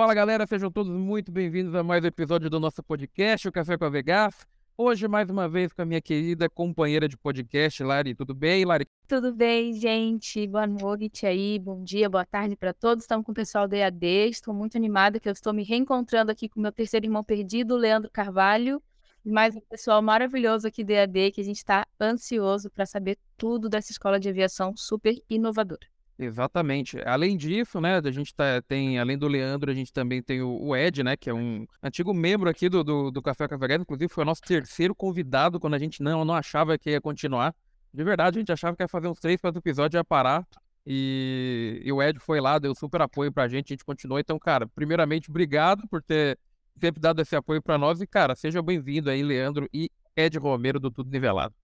Fala galera, sejam todos muito bem-vindos a mais um episódio do nosso podcast, o Café com a Vegas. Hoje, mais uma vez, com a minha querida companheira de podcast, Lari. Tudo bem, Lari? Tudo bem, gente? Boa noite aí, bom dia, boa tarde para todos. Estamos com o pessoal do EAD. Estou muito animada que eu estou me reencontrando aqui com meu terceiro irmão perdido, Leandro Carvalho. Mais um pessoal maravilhoso aqui do EAD que a gente está ansioso para saber tudo dessa escola de aviação super inovadora. Exatamente. Além disso, né, a gente tá, tem, além do Leandro, a gente também tem o, o Ed, né, que é um antigo membro aqui do, do, do Café Café inclusive foi o nosso terceiro convidado quando a gente não, não achava que ia continuar. De verdade, a gente achava que ia fazer uns três, quatro episódios e ia parar. E, e, o Ed foi lá, deu super apoio pra gente, a gente continuou. Então, cara, primeiramente, obrigado por ter sempre dado esse apoio para nós. E, cara, seja bem-vindo aí, Leandro e Ed Romero do Tudo Nivelado.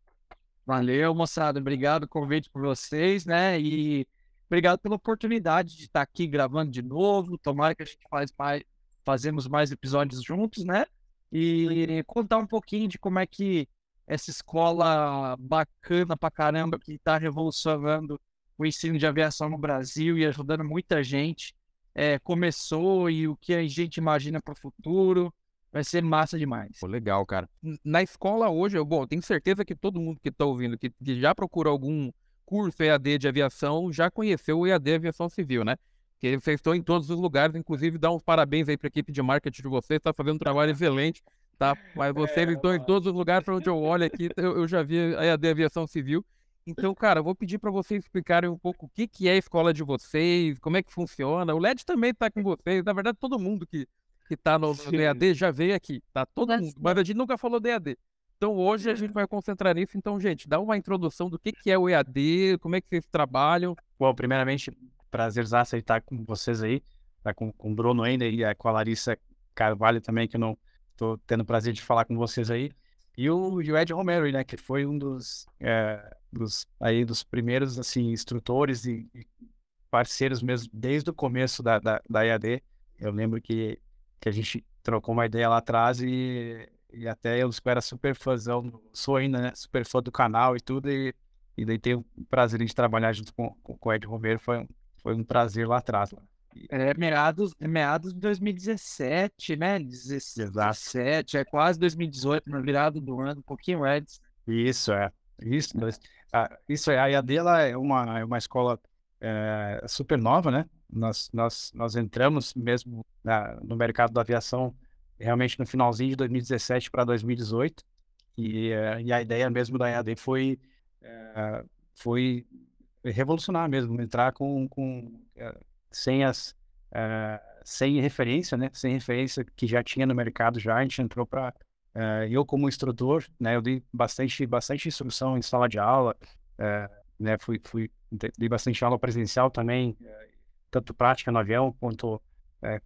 Valeu, moçada. Obrigado pelo convite por vocês, né? E Obrigado pela oportunidade de estar aqui gravando de novo. Tomara que a gente faz mais, fazemos mais episódios juntos, né? E contar um pouquinho de como é que essa escola bacana pra caramba que está revolucionando o ensino de aviação no Brasil e ajudando muita gente é, começou e o que a gente imagina para o futuro. Vai ser massa demais. Pô, legal, cara. Na escola hoje, eu, bom, tenho certeza que todo mundo que está ouvindo, que, que já procurou algum curso EAD de aviação já conheceu o EAD Aviação Civil, né? Que vocês estão em todos os lugares, inclusive dá uns parabéns aí para a equipe de marketing de vocês, está fazendo um trabalho excelente, tá? Mas vocês é, estão em todos os lugares para onde eu olho aqui, eu, eu, já vi a EAD Aviação Civil. Então, cara, eu vou pedir para vocês explicarem um pouco o que, que é a escola de vocês, como é que funciona. O LED também está com vocês, na verdade, todo mundo que, que tá no, no EAD já veio aqui, tá? Todo mundo, mas a gente nunca falou de EAD. Então hoje a gente vai concentrar nisso. Então, gente, dá uma introdução do que, que é o EAD, como é que vocês trabalham. Bom, primeiramente, prazerzaço estar com vocês aí, tá com, com o Bruno ainda e com a Larissa Carvalho também, que eu não estou tendo prazer de falar com vocês aí. E o, e o Ed Romero, né, que foi um dos, é, dos, aí, dos primeiros assim, instrutores e, e, parceiros mesmo desde o começo da, da, da EAD. Eu lembro que, que a gente trocou uma ideia lá atrás e e até eu era super fãzão, sou ainda, né? Super fã do canal e tudo. E, e daí tenho o prazer de trabalhar junto com, com, com o Ed Romero. Foi, um, foi um prazer lá atrás. Lá. É meados, é meados de 2017, né? 17, é quase 2018, no virado do ano, um pouquinho antes. Isso, é. Isso, ah, isso é. A IAD ela é uma, é uma escola é, super nova, né? Nós, nós, nós entramos mesmo na, no mercado da aviação realmente no finalzinho de 2017 para 2018. E, uh, e, a ideia mesmo da EAD foi, uh, foi revolucionar mesmo, entrar com, com uh, sem as sem referência, né? Sem referência que já tinha no mercado já, a gente entrou para eu como instrutor, né? Eu dei bastante bastante instrução em sala de aula, né? Fui, fui dei bastante aula presencial também, tanto prática no avião quanto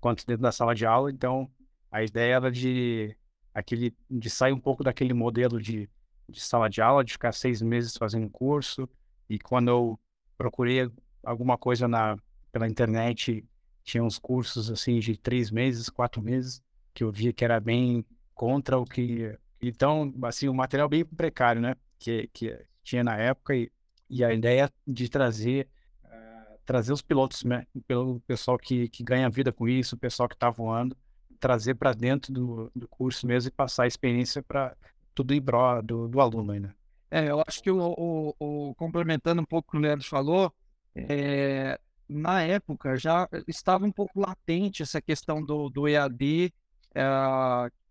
quanto dentro da sala de aula. Então a ideia era de aquele de sair um pouco daquele modelo de, de sala de aula, de ficar seis meses fazendo curso. E quando eu procurei alguma coisa na pela internet, tinha uns cursos assim de três meses, quatro meses, que eu via que era bem contra o que. Então, assim, o um material bem precário, né? Que, que tinha na época e, e a ideia de trazer uh, trazer os pilotos, né? Pelo pessoal que, que ganha vida com isso, o pessoal que está voando, trazer para dentro do, do curso mesmo e passar a experiência para tudo em pró do, do aluno aí, né? É, eu acho que o, o, o, complementando um pouco o que o Leandro falou, é, na época já estava um pouco latente essa questão do, do EAD, é,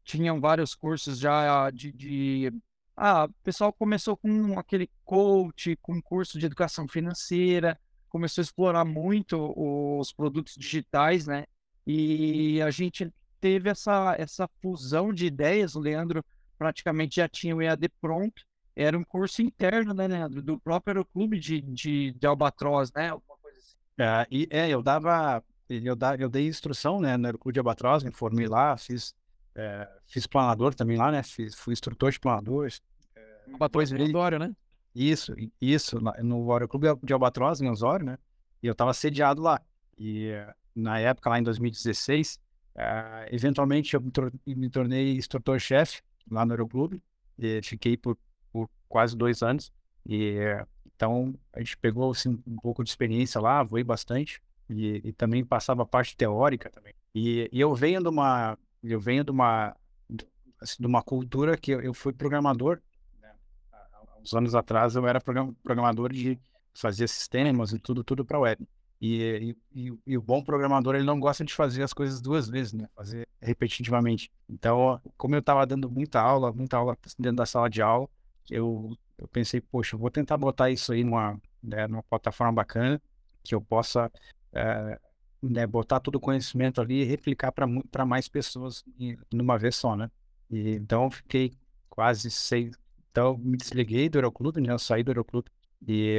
tinham vários cursos já de, de ah, o pessoal começou com aquele coach, com curso de educação financeira, começou a explorar muito os produtos digitais, né? E a gente teve essa, essa fusão de ideias. O Leandro praticamente já tinha o EAD pronto. Era um curso interno, né, Leandro? Do próprio aeroclube de, de, de Albatroz, né? Alguma coisa assim. É, e, é eu dava. Eu, da, eu dei instrução né, no Aeroclube de Albatroz, me formei lá, fiz, é, fiz planador também lá, né? Fiz, fui instrutor de planadores. É, Albatroz em Osório, né? Isso, isso, no Aeroclube de Albatroz, em Osório, né? E eu estava sediado lá. E na época, lá em 2016, Uh, eventualmente eu me, tornei instrutor-chefe lá no Aeroclube e fiquei por, por quase dois anos. E então a gente pegou assim, um pouco de experiência lá, voei bastante e, e também passava a parte teórica também. E, e eu venho de uma, eu venho de uma, assim, de uma cultura que eu, fui programador. Né? Uns anos atrás eu era programador de fazer sistemas e tudo, tudo para web. E, e, e, o bom programador ele não gosta de fazer as coisas duas vezes, né? Fazer repetitivamente. Então, como eu estava dando muita aula, muita aula dentro da sala de aula, eu, eu pensei, poxa, eu vou tentar botar isso aí numa, né, numa plataforma bacana que eu possa é, né, botar todo o conhecimento ali e replicar para mais pessoas numa vez só, né? E, então, fiquei quase seis. Então, me desliguei do Aeroclube, né? Eu saí do Aeroclube e,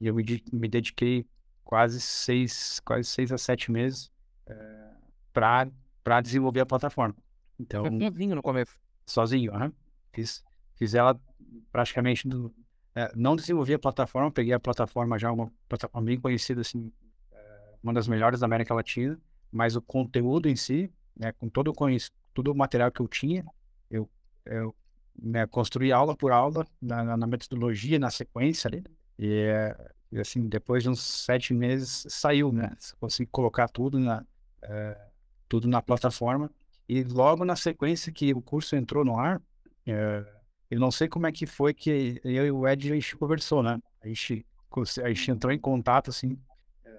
e eu me, me dediquei quase seis, quase seis a sete meses é, eh, para desenvolver a plataforma. Então, sozinho no começo. Sozinho, né? Fiz, fiz ela praticamente do, é, não desenvolvi a plataforma, peguei a plataforma já uma plataforma bem conhecida assim, é, uma das melhores da América Latina, mas o conteúdo em si, né, com todo o todo o material que eu tinha, eu, eu né, construí aula por aula na, na metodologia, na sequência ali, e é, e assim, depois de uns sete meses, saiu, né? Consegui colocar tudo na, é, tudo na plataforma. E logo na sequência que o curso entrou no ar, é, eu não sei como é que foi que eu e o Ed a gente conversou, né? A gente, a gente entrou em contato, assim. É,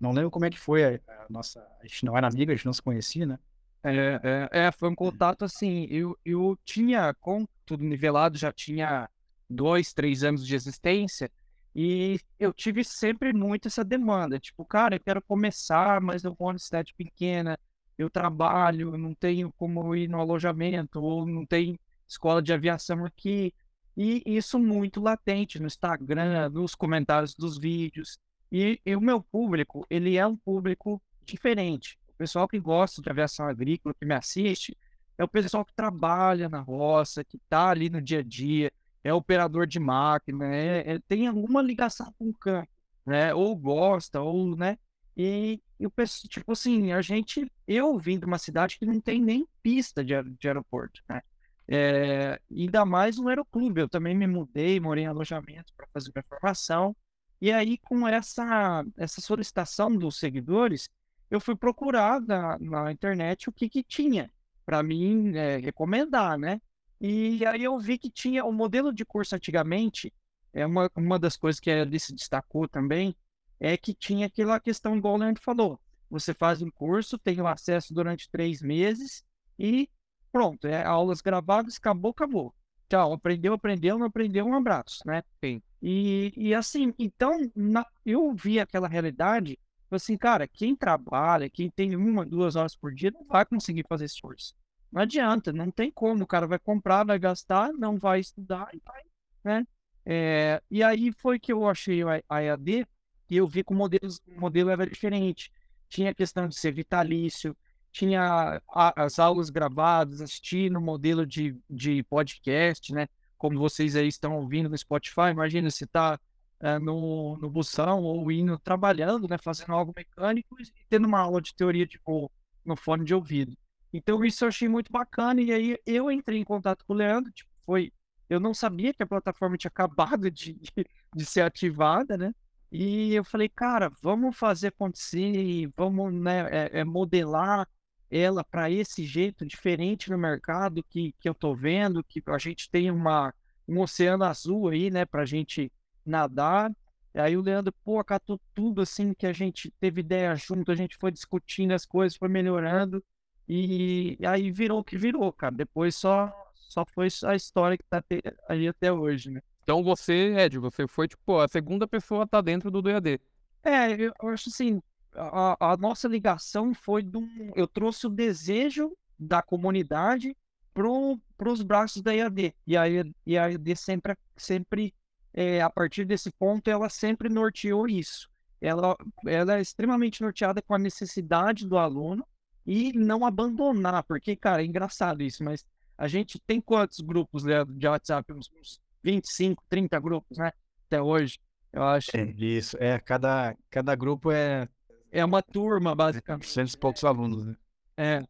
não lembro como é que foi a, a, nossa. A gente não era amiga, a gente não se conhecia, né? É, é, é, foi um contato assim. Eu, eu tinha, com tudo nivelado, já tinha dois, três anos de existência. E eu tive sempre muito essa demanda, tipo, cara, eu quero começar, mas eu moro em cidade pequena, eu trabalho, eu não tenho como ir no alojamento, ou não tem escola de aviação aqui. E isso muito latente no Instagram, nos comentários dos vídeos. E, e o meu público, ele é um público diferente. O pessoal que gosta de aviação agrícola, que me assiste, é o pessoal que trabalha na roça, que está ali no dia a dia, é operador de máquina, é, é, tem alguma ligação com o campo, né? Ou gosta, ou, né? E, eu penso, tipo assim, a gente, eu vim de uma cidade que não tem nem pista de, de aeroporto, né? É, ainda mais no aeroclube, eu também me mudei, morei em alojamento para fazer minha formação, e aí com essa, essa solicitação dos seguidores, eu fui procurar na, na internet o que que tinha para mim é, recomendar, né? E aí eu vi que tinha o modelo de curso antigamente, é uma, uma das coisas que ele se destacou também, é que tinha aquela questão, igual o Leandro falou, você faz um curso, tem o acesso durante três meses e pronto, é aulas gravadas, acabou, acabou. Tchau, aprendeu, aprendeu, não aprendeu, um abraço, né? Sim. E, e assim, então, na, eu vi aquela realidade, assim, cara, quem trabalha, quem tem uma, duas horas por dia, não vai conseguir fazer esse curso. Não adianta, não tem como. O cara vai comprar, vai gastar, não vai estudar e vai, né? É, e aí foi que eu achei a EAD e eu vi que o modelo, o modelo era diferente. Tinha a questão de ser vitalício, tinha a, as aulas gravadas, assistir no modelo de, de podcast, né? Como vocês aí estão ouvindo no Spotify, imagina se está é, no, no busão ou indo trabalhando, né? Fazendo algo mecânico e tendo uma aula de teoria, tipo, no fone de ouvido. Então isso eu achei muito bacana e aí eu entrei em contato com o Leandro, tipo, foi eu não sabia que a plataforma tinha acabado de, de, de ser ativada, né? E eu falei, cara, vamos fazer acontecer, vamos né, é, é modelar ela para esse jeito diferente no mercado que, que eu tô vendo, que a gente tem uma, um oceano azul aí, né, para a gente nadar. E aí o Leandro, pô, acatou tudo assim que a gente teve ideia junto, a gente foi discutindo as coisas, foi melhorando. E, e aí virou o que virou, cara. Depois só, só foi a história que tá aí até hoje, né? Então você, Ed, você foi, tipo, a segunda pessoa a tá dentro do DAD. É, eu, eu acho assim, a, a, nossa ligação foi de um... Eu trouxe o desejo da comunidade para os braços da IAD. E a, e a IAD sempre, sempre é, a partir desse ponto, ela sempre norteou isso. Ela, ela é extremamente norteada com a necessidade do aluno e não abandonar, porque, cara, é engraçado isso, mas a gente tem quantos grupos né, de WhatsApp? Uns, uns 25, 30 grupos, né? Até hoje, eu acho. É, isso, é, cada, cada grupo é... É uma turma, basicamente. Cento e poucos alunos, né? É.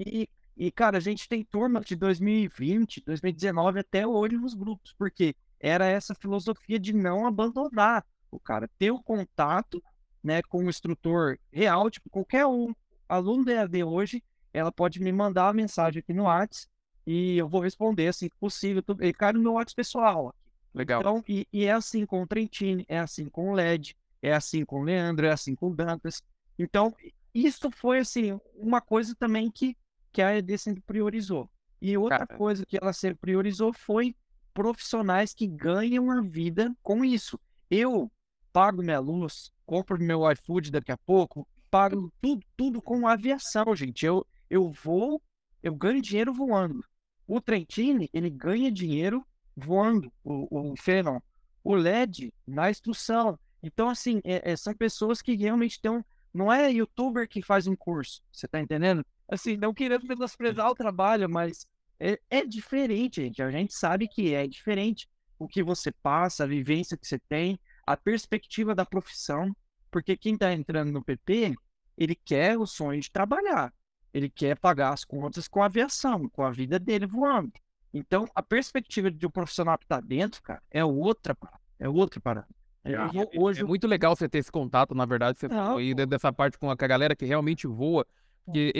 E, e, cara, a gente tem turma de 2020, 2019 até hoje nos grupos, porque era essa filosofia de não abandonar o cara, ter o contato, né, com o instrutor real, tipo, qualquer um aluno da EAD hoje, ela pode me mandar uma mensagem aqui no WhatsApp e eu vou responder assim que possível. Tudo, e cai no meu WhatsApp pessoal. Legal. Então, e, e, é assim com o Trentini, é assim com o LED, é assim com o Leandro, é assim com o Dantas. Então, isso foi assim, uma coisa também que, que a ED sempre priorizou. E outra Cara. coisa que ela sempre priorizou foi profissionais que ganham a vida com isso. Eu pago minha luz, compro meu iFood daqui a pouco, pago tudo, tudo com aviação, gente. Eu, eu vou, eu ganho dinheiro voando. O Trentini, ele ganha dinheiro voando, o, o Fenon. O LED, na instrução. Então, assim, é, é, são pessoas que realmente têm Não é youtuber que faz um curso, você tá entendendo? Assim, não querendo menosprezar o trabalho, mas é, é diferente, gente. A gente sabe que é diferente o que você passa, a vivência que você tem, a perspectiva da profissão. Porque quem está entrando no PP, ele quer o sonho de trabalhar. Ele quer pagar as contas com a aviação, com a vida dele voando. Então, a perspectiva de um profissional que está dentro, cara, é outra, é outra parada. É, hoje... é muito legal você ter esse contato, na verdade, você aí dessa parte com a galera que realmente voa.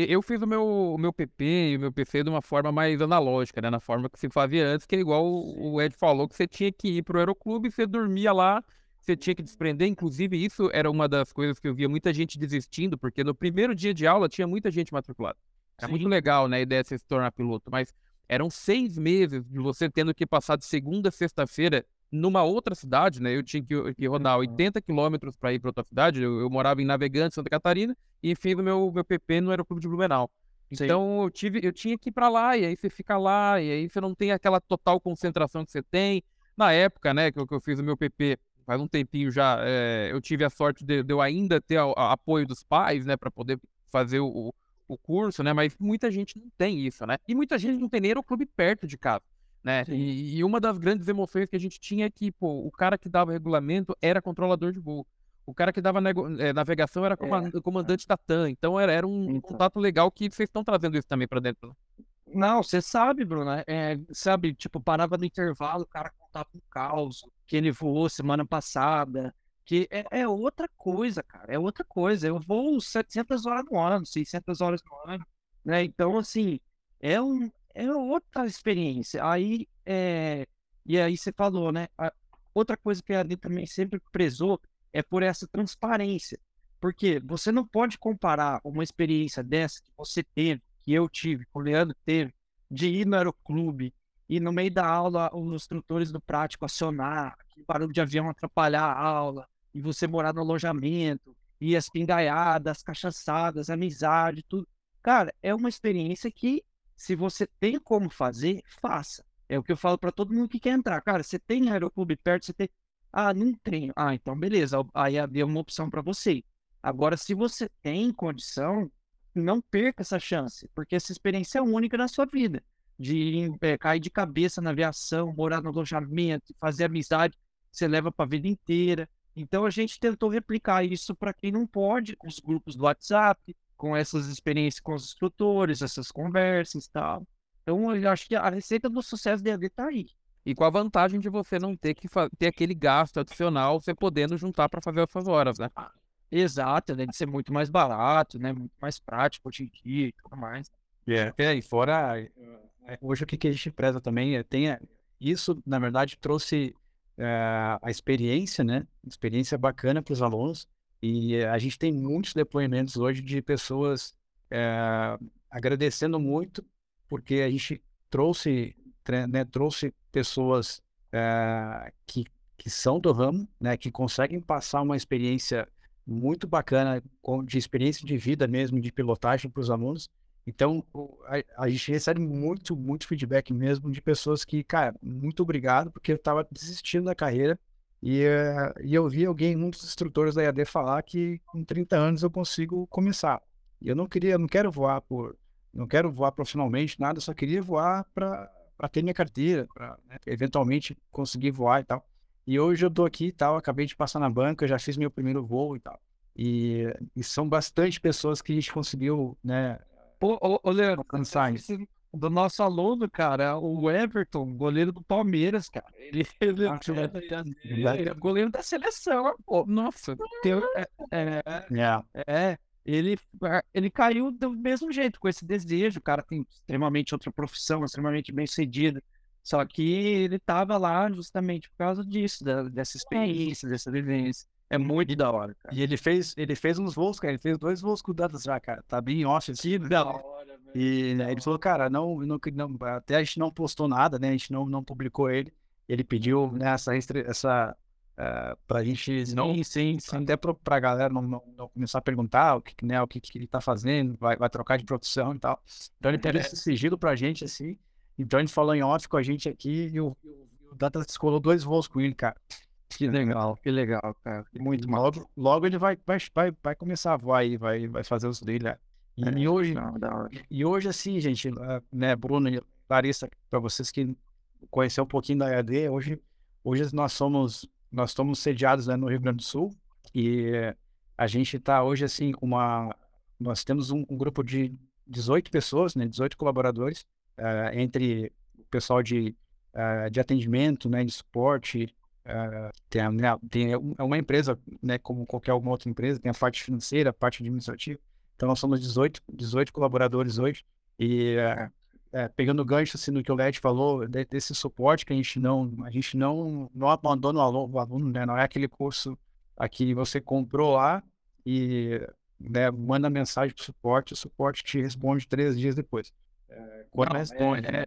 Eu fiz o meu, o meu PP e o meu PC de uma forma mais analógica, né? Na forma que se fazia antes, que é igual o Ed falou, que você tinha que ir pro aeroclube, você dormia lá, você tinha que desprender. Inclusive, isso era uma das coisas que eu via muita gente desistindo, porque no primeiro dia de aula tinha muita gente matriculada. Era Sim. muito legal, né? A ideia de você se tornar piloto, mas eram seis meses de você tendo que passar de segunda a sexta-feira numa outra cidade, né? Eu tinha que, que rodar 80 quilômetros para ir para outra cidade. Eu, eu, morava em Navegante, Santa Catarina, e fiz o meu, meu PP no Aeroclube de Blumenau. Então eu, tive, eu tinha que ir para lá, e aí você fica lá, e aí você não tem aquela total concentração que você tem. Na época, né, que eu, que eu fiz o meu PP, faz um tempinho já, é, eu tive a sorte de, de eu ainda ter a, a apoio dos pais, né, para poder fazer o, o curso, né? Mas muita gente não tem isso, né? E muita gente não tem nem aeroclube perto de casa né? E, e, uma das grandes emoções que a gente tinha é que, pô, o cara que dava regulamento era controlador de voo. O cara que dava é, navegação era é. comandante da TAM. Então era, era um então. contato legal que vocês estão trazendo isso também para dentro. Né? Não, você sabe, Bruno. É, sabe, tipo, parava no intervalo, o cara contava um caos que ele voou semana passada. Que é, é, outra coisa, cara. É outra coisa. Eu vou 700 horas no ano, 600 horas no ano. Né? Então, assim, é um, é outra experiência. Aí, é... e aí você falou, né? A outra coisa que a AD também sempre prezou é por essa transparência. Porque você não pode comparar uma experiência dessa que você teve, que eu tive, que o Leandro teve, de ir no aeroclube e no meio da aula os instrutores do prático acionar, que barulho de avião atrapalhar a aula, e você morar no alojamento, e as pingaiadas, as cachaçadas, a amizade, tudo. Cara, é uma experiência que se você tem como fazer, faça. É o que eu falo para todo mundo que quer entrar. Cara, você tem aeroclube perto, você tem. Ah, não tenho. Ah, então beleza. Aí havia uma opção para você. Agora, se você tem condição, não perca essa chance, porque essa experiência é única na sua vida. De é, cair de cabeça na aviação, morar no alojamento, fazer amizade, você leva para a vida inteira. Então a gente tentou replicar isso para quem não pode, com os grupos do WhatsApp, com essas experiências com os instrutores, essas conversas e tal. Então, eu acho que a receita do sucesso deve estar aí. E com a vantagem de você não ter que ter aquele gasto adicional, você podendo juntar para fazer essas horas, né? Ah, exato, deve ser muito mais barato, né? Muito mais prático hoje em dia e tudo mais. É, é e fora, é, hoje o que, que a gente preza também é, tem, isso, na verdade, trouxe é, a experiência, né? Experiência bacana para os alunos, e a gente tem muitos depoimentos hoje de pessoas é, agradecendo muito, porque a gente trouxe, né, trouxe pessoas é, que, que são do ramo, né, que conseguem passar uma experiência muito bacana, de experiência de vida mesmo, de pilotagem para os alunos. Então, a, a, gente recebe muito, muito feedback mesmo de pessoas que, cara, muito obrigado, porque eu estava desistindo da carreira e, uh, e eu vi alguém, um dos instrutores da EAD, falar que com 30 anos eu consigo começar. E eu não queria, não quero voar por, não quero voar profissionalmente, nada, só queria voar para ter minha carteira, para né, eventualmente conseguir voar e tal. E hoje eu tô aqui e tal, acabei de passar na banca, já fiz meu primeiro voo e tal. E, e são bastante pessoas que a gente conseguiu, né? Ô, ô Leandro, do nosso aluno, cara, o Everton, goleiro do Palmeiras, cara. Ele, ele, ah, é, ele é goleiro da seleção, pô. Nossa. Tem, é, é, é, é, ele, ah, ele caiu do mesmo jeito, com esse desejo. O cara tem extremamente outra profissão, extremamente bem sucedido. Só que ele estava lá justamente por causa disso, da, dessa experiência, dessa vivência. É muito da hora, cara. E ele fez, ele fez uns voos, cara. Ele fez dois voos com o Dantas já, cara. Tá bem off assim. Que da hora. E né, ele falou, cara, não, não, não, até a gente não postou nada, né? A gente não, não publicou ele. Ele pediu né, essa, essa uh, pra gente Sim, não, sim, sim. até pra, pra galera não, não, não começar a perguntar o que, né, o que, que ele tá fazendo, vai, vai trocar de profissão e tal. Então ele pediu esse sigilo pra gente, assim. Então gente falou em off com a gente aqui e o, o, Dantas descolou dois voos com ele, cara. Que legal, que legal, cara. Muito mal. Logo, logo ele vai, vai, vai, vai começar a voar aí, vai, vai fazer os dele. né? E, É, e hoje, não, e hoje, assim, gente, ah, né, Bruno e Larissa, para vocês que conhecem um pouquinho da EAD, hoje, hoje nós somos, nós estamos sediados né, no Rio Grande do Sul e a gente está hoje, assim, com uma, nós temos um, um grupo de 18 pessoas, né, 18 colaboradores, ah, entre o pessoal de, ah, de atendimento, né, de suporte, ah, tem, a- né, tem é uma empresa, né, como qualquer outra empresa, tem a parte financeira, a parte administrativa. Então, nós somos 18, 18 colaboradores hoje. E eh, eh, pegando o gancho assim, no que o Led falou, de- desse suporte que a gente não, a gente não, não abandona o aluno, o aluno, né? Não é aquele curso aqui que você comprou lá e né, manda mensagem para o suporte, o suporte te responde três dias depois. Eh, quando Não, responde, né?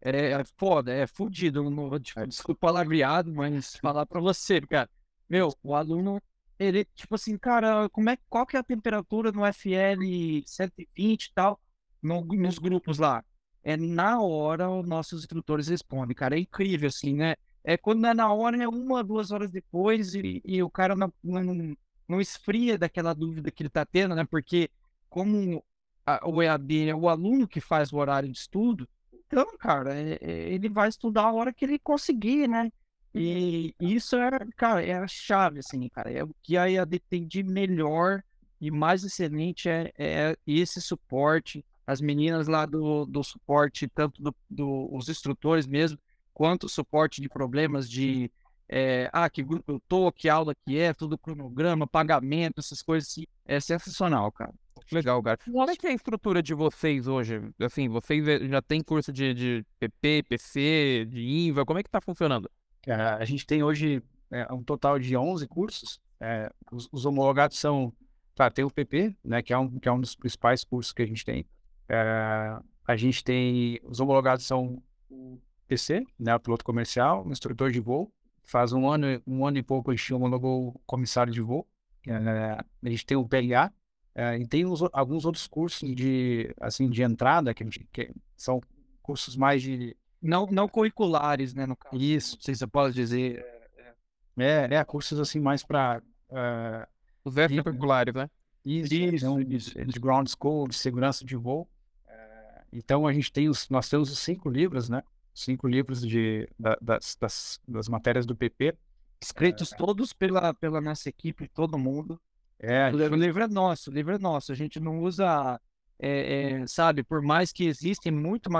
É, é, é foda, é fudido. Não, vou te- desculpa palavreado, mas falar pra você, cara. Meu, o aluno, ele, tipo assim, cara, como é, qual que é a temperatura no FL 120 e tal, no- nos grupos lá? É na hora os nossos instrutores respondem, cara. É incrível, assim, né? É quando não é na hora, é uma, duas horas depois e, e o cara não, não, não esfria daquela dúvida que ele tá tendo, né? Porque como a- o EAD é o aluno que faz o horário de estudo, então, cara, é- é- ele vai estudar a hora que ele conseguir, né? E isso é, cara, é a chave, assim, cara. É o que a EAD tem de melhor e mais excelente é, é esse suporte. As meninas lá do, do suporte, tanto dos do, os instrutores mesmo, quanto suporte de problemas de é, ah, que grupo eu tô, que aula que é, tudo cronograma, pagamento, essas coisas assim. É sensacional, cara. Legal, cara. Como é que é a estrutura de vocês hoje? Assim, vocês eh, já têm curso de, de PP, PC, de INVA, como é que tá funcionando? A gente tem hoje é, um total de 11 cursos. eh, os, os homologados são, tá, tem o PP, né, que é um, que é um dos principais cursos que a gente tem. Eh, a gente tem, os homologados são o PC, né, o piloto comercial, o instrutor de voo. Faz um ano, um ano e pouco a gente homologou o comissário de voo. Eh, a gente tem o PLA, eh, e tem uns alguns outros cursos de, assim, de entrada, que, que são cursos mais de Não, não curriculares, né, no caso. Isso. Não sei se eu posso dizer. É, é, cursos assim mais para Os extracurriculares, né? isso, Isso, então, isso, de ground school, de segurança de voo. Eh, então a gente tem os, nós temos os cinco livros, né? Cinco livros de da- das, das, das matérias do PP. Escritos todos pela, pela nossa equipe, todo mundo. É, O livro, é nosso, o livro é nosso. A gente não usa, é, é, sabe, por mais que existem muito,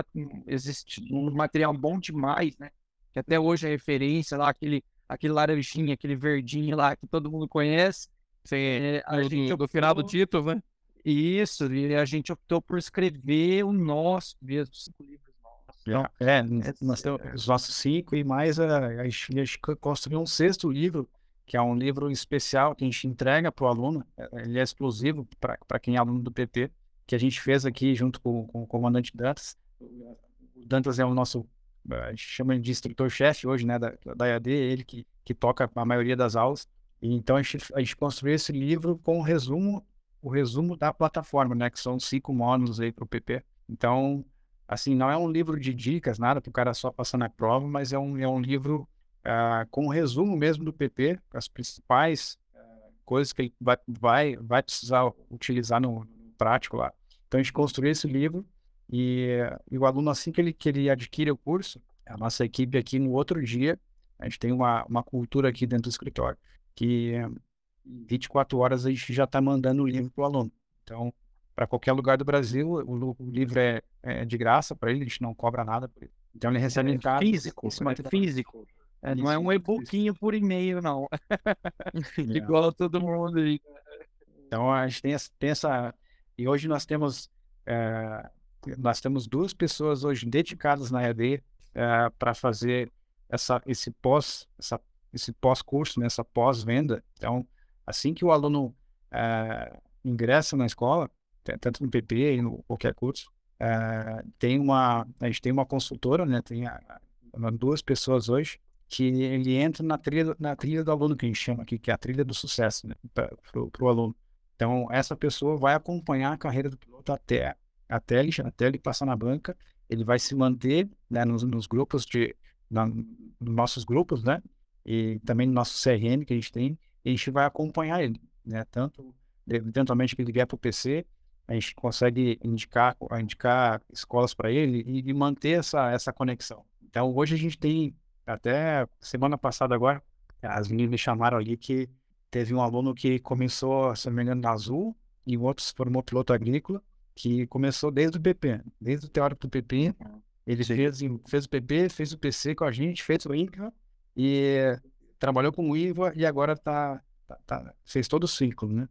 existe um material bom demais, né? Que até hoje é referência lá, aquele, aquele laranjinha, aquele verdinho lá que todo mundo conhece. Sim, É, a do, gente do final do optou- título, né? Isso, e a gente optou por escrever o nosso mesmo, cinco livros nossos. É, é- nós temos os nossos cinco e mais a, a gente construiu um sexto livro, que é um livro especial que a gente entrega para o aluno. eh, Ele é exclusivo para quem é aluno do PP, que a gente fez aqui junto com, com o comandante Dantas. O Dantas é o nosso, eh, a gente chama de instrutor-chefe hoje, né, da, da EAD, ele que, que toca a maioria das aulas. E então a gente, a gente construiu esse livro com o resumo, o resumo da plataforma, né, que são cinco módulos aí para o PP. Então, assim, não é um livro de dicas, nada para o cara só passar na prova, mas é um, é um livro ah, com um resumo mesmo do PP, as principais ah, coisas que ele vai, vai, vai precisar utilizar no, no prático lá. Então a gente construiu esse livro e, e o aluno, assim que ele, que ele adquire o curso, a nossa equipe aqui no outro dia, a gente tem uma, uma cultura aqui dentro do escritório, que em 24 horas a gente já está mandando o livro para o aluno. Então, para qualquer lugar do Brasil, o, o livro é, é de graça para ele, a gente não cobra nada por ele. Então ele recebe em casa. físico, é físico. É, não é Isso, um e-bookinho por e-mail, não. Igual todo mundo. Então a gente tem essa, tem essa e hoje nós temos é, nós temos duas pessoas hoje dedicadas na EAD é, para fazer essa esse pós essa, esse pós-curso, né, essa pós-venda. Então assim que o aluno é, ingressa na escola, tanto no PP e no qualquer curso, é, tem uma a gente tem uma consultora, né, tem a, duas pessoas hoje que ele entra na trilha, na trilha do aluno, que a gente chama aqui, que é a trilha do sucesso, né, para o aluno. Então, essa pessoa vai acompanhar a carreira do piloto até, até, ele, até ele passar na banca, ele vai se manter né, nos, nos grupos de, na, nos nossos grupos, né, e também no nosso CRM que a gente tem, a gente vai acompanhar ele, né, tanto eventualmente que ele vier para o PC, a gente consegue indicar, indicar escolas para ele e, e manter essa, essa conexão. Então, hoje a gente tem até semana passada agora, as meninas me chamaram ali que teve um aluno que começou, se não me engano, na Azul, e o outro se formou piloto agrícola, que começou desde o PP, desde o teórico do PP. Ele fez, fez o PP, fez o PC com a gente, fez o INCA, e trabalhou com o IVA, e agora tá, tá, tá fez todo o ciclo, né?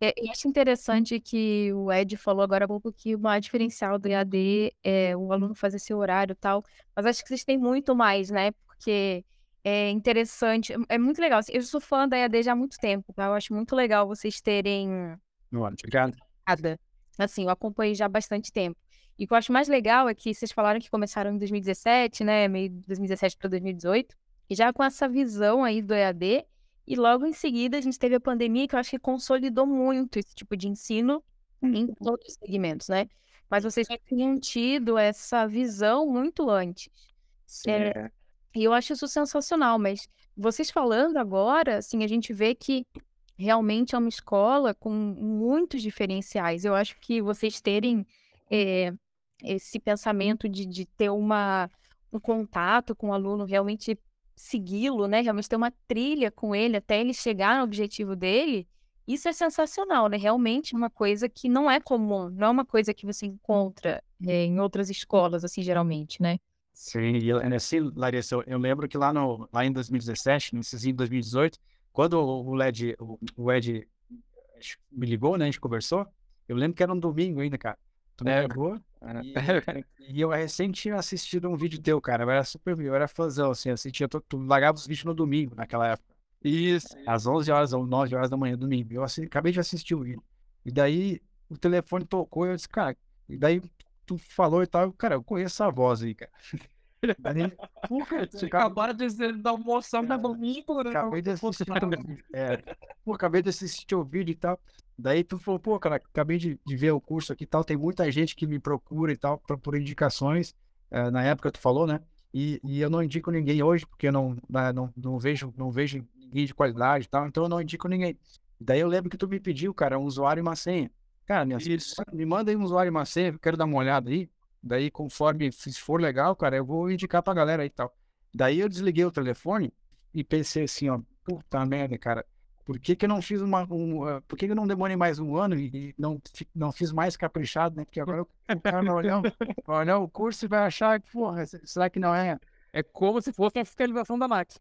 É, eu acho interessante que o Ed falou agora há pouco que o maior diferencial do EAD é o aluno fazer seu horário e tal, mas acho que vocês têm muito mais, né? Porque é interessante, é muito legal. Assim, eu sou fã da EAD já há muito tempo, tá? Eu acho muito legal vocês terem. Obrigado. Nada. Assim, eu acompanhei já há bastante tempo. E o que eu acho mais legal é que vocês falaram que começaram em 2017, né? Meio de 2017 para 2018, e já com essa visão aí do EAD. E logo em seguida a gente teve a pandemia, que eu acho que consolidou muito esse tipo de ensino em uhum. todos os segmentos, né? Mas vocês já tinham tido essa visão muito antes. Sim. É, e eu acho isso sensacional, mas vocês falando agora, assim, a gente vê que realmente é uma escola com muitos diferenciais. Eu acho que vocês terem é, esse pensamento de, de ter uma, um contato com o aluno, realmente segui-lo, né? Realmente ter uma trilha com ele até ele chegar no objetivo dele, isso é sensacional, né? Realmente uma coisa que não é comum, não é uma coisa que você encontra é, em outras escolas, assim, geralmente, né? Sim, e assim, Larissa, eu, eu lembro que lá, no, lá em 2017, no em 2018, quando o LED, o, o Ed me ligou, né, a gente conversou, eu lembro que era um domingo ainda, cara. Tu me é. ligou e, e, eu recém tinha assistido um vídeo teu, cara, eu era super, eu era fãzão, assim, assistia, tu, tu largava os vídeos no domingo, naquela época. Isso. Às 11 horas ou 9 horas da manhã, domingo. Eu assim, acabei de assistir o vídeo. E daí o telefone tocou e eu disse, cara, e daí tu falou e tal, cara, eu conheço a voz aí, cara. Porra, você acabaram de dizer da moção da domingo, né? Acabei de assistir, é, pô, acabei de assistir o vídeo e tal. Daí tu falou, pô, cara, acabei de, de ver o curso aqui e tal. Tem muita gente que me procura e tal, por indicações. É, na época tu falou, né? E, e eu não indico ninguém hoje, porque eu não, né, não, não, vejo, não vejo ninguém de qualidade e tal, então eu não indico ninguém. Daí eu lembro que tu me pediu, cara, um usuário e uma senha. Cara, minha, me manda aí um usuário eu quero dar uma olhada aí. Daí, conforme se for legal, cara, eu vou indicar pra galera aí e tal. Daí eu desliguei o telefone e pensei assim, ó, puta merda, cara. Por que, que eu não fiz uma. Um, uh, por que, que eu não demorei mais um ano e, e, não, não fiz mais caprichado, né? Porque agora o cara vai olhar, vai olhar o curso e vai achar que, porra, será que não é? É como se fosse a fiscalização da MAC.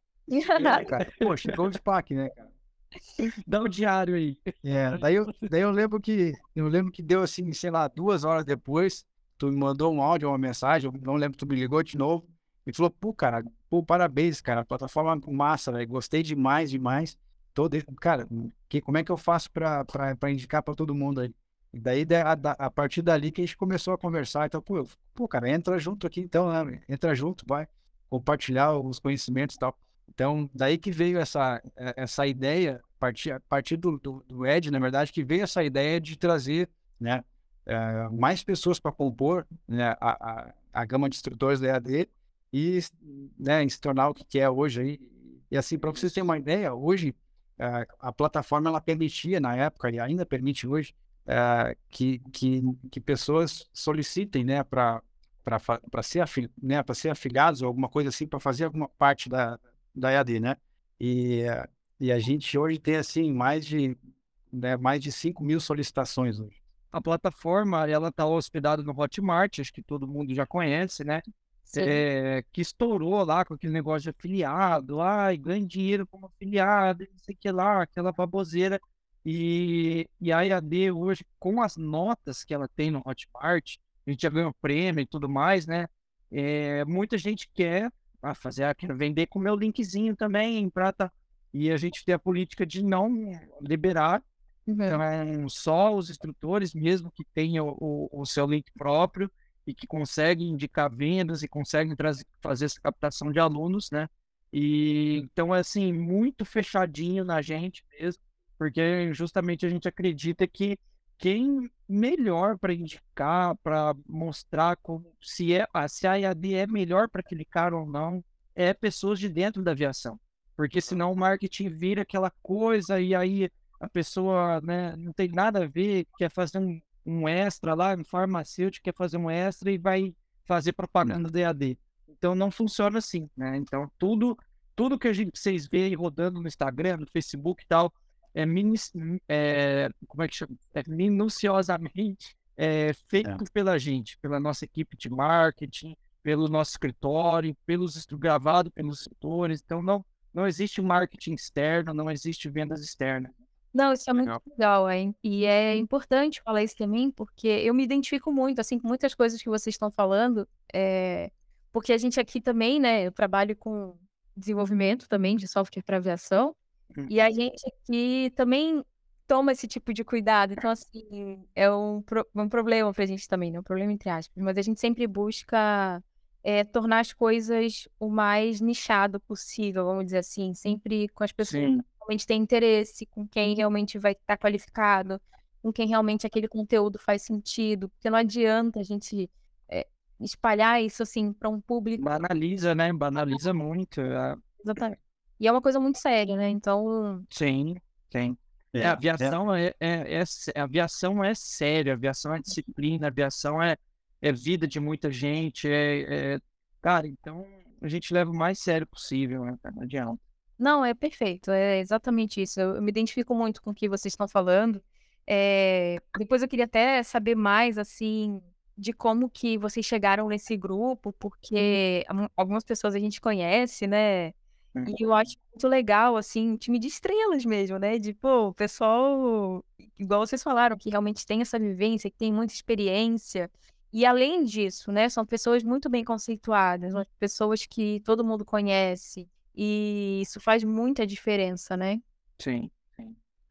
É, cara. Pô, chegou o SPAC, né, cara? Dá o diário aí. É, daí eu, daí eu lembro que eu lembro que deu assim, sei lá, duas horas depois, tu me mandou um áudio, uma mensagem, não lembro, tu me ligou de novo e falou, pô, cara, pô, parabéns, cara, plataforma massa, velho, gostei demais, demais. Todo, cara, que, como é que eu faço pra, pra, pra indicar pra todo mundo aí? E daí, a, a, partir dali que a gente começou a conversar, então, pô, eu, pô, cara, entra junto aqui então, né? Entra junto, vai compartilhar os conhecimentos e tal. Então, daí que veio essa, é, essa ideia, a partir, a partir do, do, do Ed, na verdade, que veio essa ideia de trazer né, é, mais pessoas para compor né, a, a, a, gama de instrutores da EAD e né, se tornar o que é hoje. Aí. E assim, para vocês terem uma ideia, hoje é, a plataforma ela permitia, na época, e ainda permite hoje, é, que, que, que pessoas solicitem né, para para ser, né, ser afiliados ou alguma coisa assim, para fazer alguma parte da, da EAD, né? E, e a gente hoje tem, assim, mais de, né, mais de 5 mil solicitações hoje. A plataforma, ela está hospedada no Hotmart, acho que todo mundo já conhece, né? É, que estourou lá com aquele negócio de afiliado, ai, ganha dinheiro como afiliado, não sei o que lá, aquela baboseira. E, e a EAD hoje, com as notas que ela tem no Hotmart, a gente já ganhou prêmio e tudo mais, né? É, muita gente quer ah, fazer, ah, quero vender com meu linkzinho também em prata. E a gente tem a política de não liberar. Uhum. Então, só os instrutores mesmo que tenham o, o, seu link próprio e que conseguem indicar vendas e conseguem trazer, fazer essa captação de alunos, né? E então, é assim, muito fechadinho na gente mesmo, porque justamente a gente acredita que quem melhor para indicar, para mostrar como, se, é, se a IAD é melhor para aquele cara ou não, é pessoas de dentro da aviação. Porque senão o marketing vira aquela coisa e aí a pessoa né, não tem nada a ver, quer fazer um, um extra lá, um farmacêutico quer fazer um extra e vai fazer propaganda do EAD. Então não funciona assim, né? Então tudo, tudo que a gente, vocês veem rodando no Instagram, no Facebook e tal, é, mini, é, como é que chama? É minuciosamente é, feito é. pela gente, pela nossa equipe de marketing, pelo nosso escritório, pelos gravado pelos setores. Então não não existe marketing externo, não existe vendas externas. Não, isso é muito legal, legal hein? E é importante falar isso também, porque eu me identifico muito, assim, com muitas coisas que vocês estão falando, é... porque a gente aqui também, né, eu trabalho com desenvolvimento também de software para aviação, e a gente aqui também toma esse tipo de cuidado. Então, assim, é um, pro... um problema pra gente também, né? Um problema entre aspas. Mas a gente sempre busca é, tornar as coisas o mais nichado possível, vamos dizer assim. Sempre com as pessoas Sim. que realmente têm interesse, com quem realmente vai estar qualificado, com quem realmente aquele conteúdo faz sentido. Porque não adianta a gente é, espalhar isso, assim, para um público... Banaliza, né? Banaliza muito. É. Exatamente. E é uma coisa muito séria, né? Então. Sim, sim. É, a aviação é. É, é, é, aviação é séria, aviação é disciplina, aviação é, é vida de muita gente, é, é, cara, então a gente leva o mais sério possível, né, Não adianta. Não, é perfeito, é exatamente isso. Eu, eu me identifico muito com o que vocês estão falando. É, depois eu queria até saber mais, assim, de como que vocês chegaram nesse grupo, porque algumas pessoas a gente conhece, né? E eu acho muito legal, assim, um time de estrelas mesmo, né? De, pô, o pessoal, igual vocês falaram, que realmente tem essa vivência, que tem muita experiência. E além disso, né, são pessoas muito bem conceituadas, pessoas que todo mundo conhece. E isso faz muita diferença, né? Sim.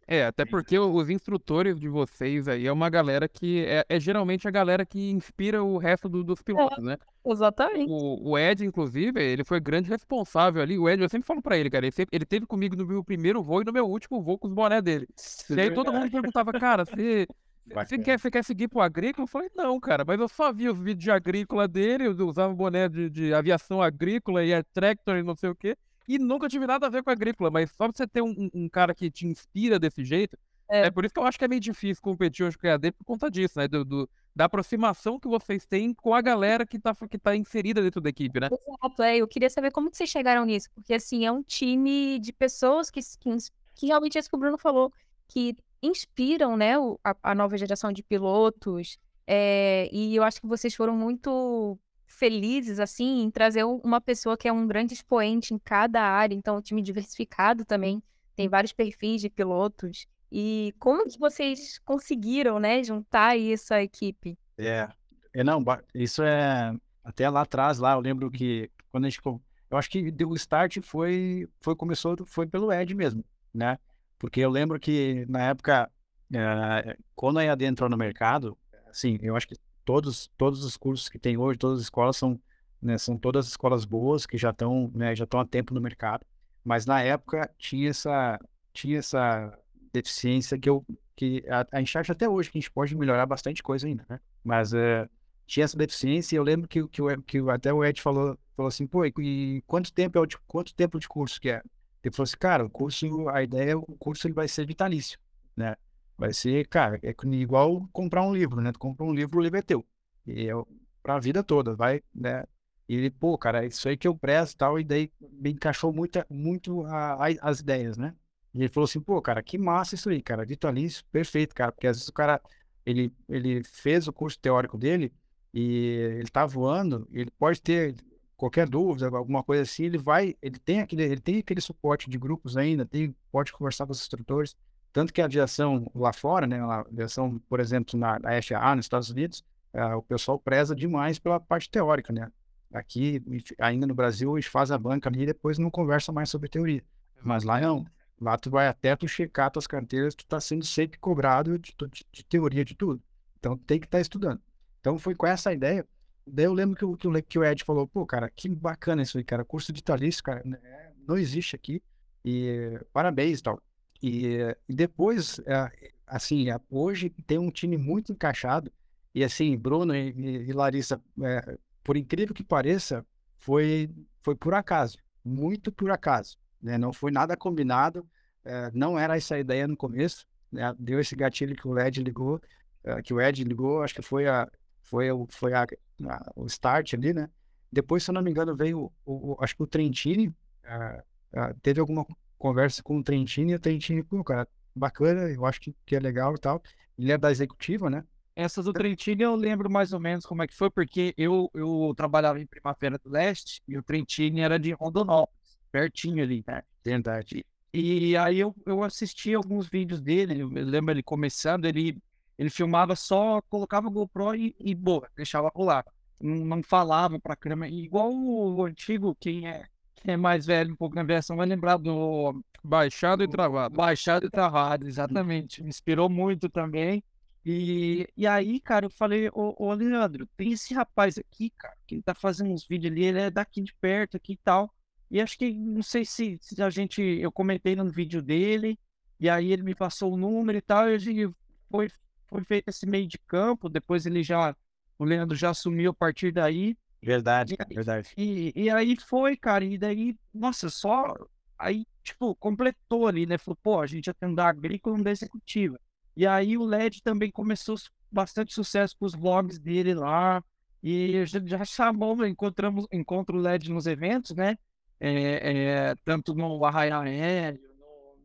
É, até porque os instrutores de vocês aí é uma galera que é, é geralmente a galera que inspira o resto do, dos pilotos, é, né? Exatamente. O, o, Ed, inclusive, ele foi grande responsável ali. O Ed, eu sempre falo pra ele, cara, ele, sempre, ele teve comigo no meu primeiro voo e no meu último voo com os boné dele. e aí todo mundo perguntava, cara, você. Você quer, você quer seguir pro agrícola? Eu falei, não, cara, mas eu só vi os vídeos de agrícola dele, eu usava boné de, de aviação agrícola e air tractor e não sei o quê e nunca tive nada a ver com a agrícola, mas só você ter um, um cara que te inspira desse jeito, é. é. por isso que eu acho que é meio difícil competir hoje com a EAD por conta disso, né? Do, do, da aproximação que vocês têm com a galera que tá, que tá inserida dentro da equipe, né? Exato, é. Eu queria saber como que vocês chegaram nisso, porque assim, é um time de pessoas que, que, que realmente isso que o Bruno falou, que inspiram, né, a, a nova geração de pilotos. É, e eu acho que vocês foram muito felizes, assim, em trazer uma pessoa que é um grande expoente em cada área. Então, um time diversificado também, tem vários perfis de pilotos. E como que vocês conseguiram, né, juntar isso à equipe? É, é não, isso é até lá atrás, lá eu lembro que quando a gente, eu acho que o start foi, foi começou, foi pelo Ed mesmo, né? Porque eu lembro que na época, é, quando a EAD entrou no mercado, assim, eu acho que todos, todos os cursos que tem hoje, todas as escolas são, né, são todas escolas boas que já estão, né, já estão há tempo no mercado. Mas na época tinha essa, tinha essa deficiência que eu, que a, a gente acha até hoje que a gente pode melhorar bastante coisa ainda, né? Mas uh, tinha essa deficiência e eu lembro que, que, que até o Ed falou, falou assim, pô, e quanto tempo é o de, quanto tempo de curso que é? Ele falou assim, cara, o curso, a ideia, o curso ele vai ser vitalício, né? Vai ser, cara, é igual comprar um livro, né? Tu compra um livro, o livro é teu. E é pra vida toda, vai, né? E ele, pô, cara, é isso aí que eu presto e tal, e daí me encaixou muito, muito a, a, as ideias, né? E ele falou assim, pô, cara, que massa isso aí, cara, vitalício, perfeito, cara, porque às vezes o cara, ele, ele fez o curso teórico dele e ele tá voando, ele pode ter qualquer dúvida, alguma coisa assim, ele vai, ele tem aquele, ele tem aquele suporte de grupos ainda, tem, pode conversar com os instrutores, Tanto que a aviação lá fora, né, a aviação, por exemplo, na, na FAA, nos Estados Unidos, uh, o pessoal preza demais pela parte teórica, né? Aqui, ainda no Brasil, a gente faz a banca ali e depois não conversa mais sobre teoria. Mas lá não. Lá tu vai até tu checar tuas carteiras, tu tá sendo sempre cobrado de, de, de teoria de tudo. Então tem que estar tá estudando. Então foi com essa ideia. Daí eu lembro que o, que o, Ed falou, pô, cara, que bacana isso aí, cara. Curso de talista, cara, né, não existe aqui. E parabéns tal. E, e depois, é, assim, é, hoje tem um time muito encaixado. E assim, Bruno e, e Larissa, é, por incrível que pareça, foi, foi por acaso. Muito por acaso. Né? Não foi nada combinado. É, não era essa a ideia no começo. Né? Deu esse gatilho que o Ed ligou, é, que o Ed ligou, acho que foi a, foi, o, foi a, a, o start ali, né? Depois, se eu não me engano, veio o, o acho que o Trentini, uh, teve alguma conversa com o Trentini, e o Trentini, pô, cara, bacana, eu acho que, que é legal e tal. Ele é da executiva, né? Essa do Trentini eu lembro mais ou menos como é que foi, porque eu, eu trabalhava em Primavera do Leste e o Trentini era de Rondonópolis, pertinho ali, né? Verdade. E, e aí eu, eu assisti alguns vídeos dele, eu lembro ele começando, ele ele filmava só, colocava o GoPro e, e boa, deixava rolar. Não, não falava pra câmera. Igual o, antigo, quem é, quem é mais velho um pouco na versão vai lembrar do Baixado e Travado. Baixado e Travado, exatamente. Me inspirou muito também. E, e aí, cara, eu falei, ô, ô Leandro, tem esse rapaz aqui, cara, que ele tá fazendo uns vídeos ali, ele é daqui de perto aqui e tal. E acho que, não sei se, se a gente, eu comentei no vídeo dele, e aí ele me passou o número e tal, e a gente foi, foi feito esse meio de campo, depois ele já, o Leandro já assumiu a partir daí. Verdade, e, verdade. E, e aí foi, cara, e daí, nossa, só, aí, tipo, completou ali, né, falou, pô, a gente já um da agrícola e um da executiva. E aí o LED também começou bastante sucesso com os vlogs dele lá, e a gente já chamou, encontramos, encontro o LED nos eventos, né, é, é, tanto no Arraial Aéreo,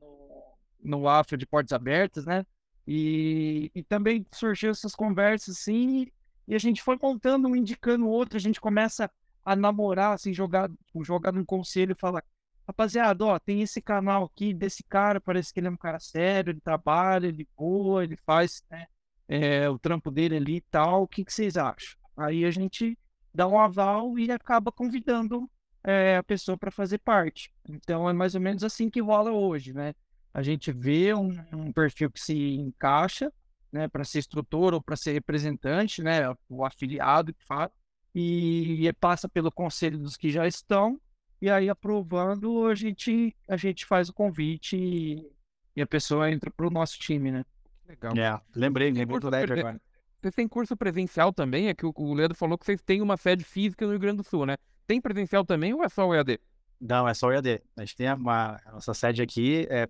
no, no, no Afro de Portas Abertas, né, e, e também surgiu essas conversas assim, e a gente foi contando um indicando o outro, a gente começa a namorar, assim, jogar, jogar num conselho e falar, rapaziada, ó, tem esse canal aqui desse cara, parece que ele é um cara sério, ele trabalha, ele voa, ele faz né, é, o trampo dele ali e tal, o que, que vocês acham? Aí a gente dá um aval e acaba convidando é, a pessoa para fazer parte. Então é mais ou menos assim que rola hoje, né? a gente vê um, um perfil que se encaixa, né, para ser instrutor ou para ser representante, né, o afiliado que faz, e, e, passa pelo conselho dos que já estão, e aí aprovando a gente a gente faz o convite e, e a pessoa entra para o nosso time, né? Legal. É, lembrei, lembrei do LED agora. Vocês têm curso presencial também? É que o, o Leandro falou que vocês têm uma sede física no Rio Grande do Sul, né? Tem presencial também ou é só o EAD? Não, é só o EAD. A gente tem uma, a nossa sede aqui, é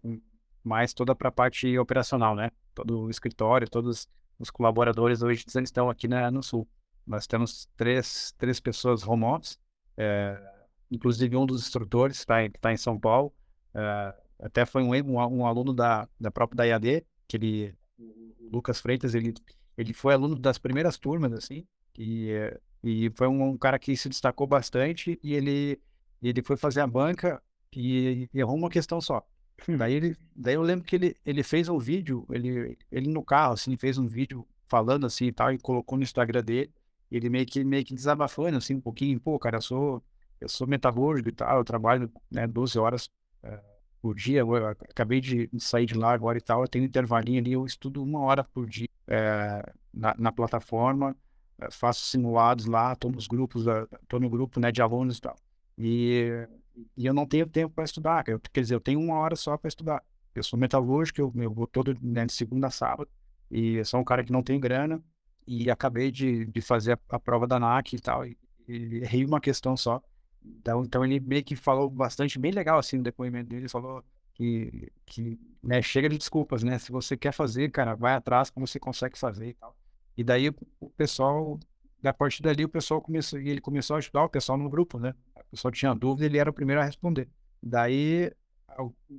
mais toda para a parte operacional, né? Todo o escritório, todos os colaboradores hoje estão aqui no Sul. Nós temos três, três pessoas home office, é, inclusive um dos instrutores está tá em São Paulo. É, até foi um, um, um, aluno da, da própria da IAD, que ele, o Lucas Freitas, ele, ele foi aluno das primeiras turmas, assim, e, e foi um, um cara que se destacou bastante e ele, ele foi fazer a banca e, e errou uma questão só. Daí, ele, daí eu lembro que ele, ele fez um vídeo, ele, ele no carro, assim, fez um vídeo falando assim e tal, e colocou no Instagram dele. Ele meio que, meio que desabafando, assim, um pouquinho, pô, cara, eu sou, eu sou metalúrgico e tal, eu trabalho, né, 12 horas uh, por dia, eu, eu acabei de sair de lá agora e tal, eu tenho um intervalinho ali, eu estudo uma hora por dia uh, na, na, plataforma, faço simulados lá, tô nos grupos, tô no grupo, né, de alunos e tal. E e eu não tenho tempo para estudar. Eu, quer dizer, eu tenho uma hora só para estudar. Eu sou metalúrgico, eu, eu vou todo né, de segunda a sábado, e sou um cara que não tem grana, e acabei de, de fazer a, a prova da NAC e tal, e, errei uma questão só. Então, então ele meio que falou bastante, bem legal assim no depoimento dele, ele falou que, que né, chega de desculpas, né? Se você quer fazer, cara, vai atrás que você consegue fazer e tal. E daí o pessoal, a partir dali o pessoal começou, e ele começou a ajudar o pessoal no grupo, né? pessoal tinha dúvida, ele era o primeiro a responder. Daí,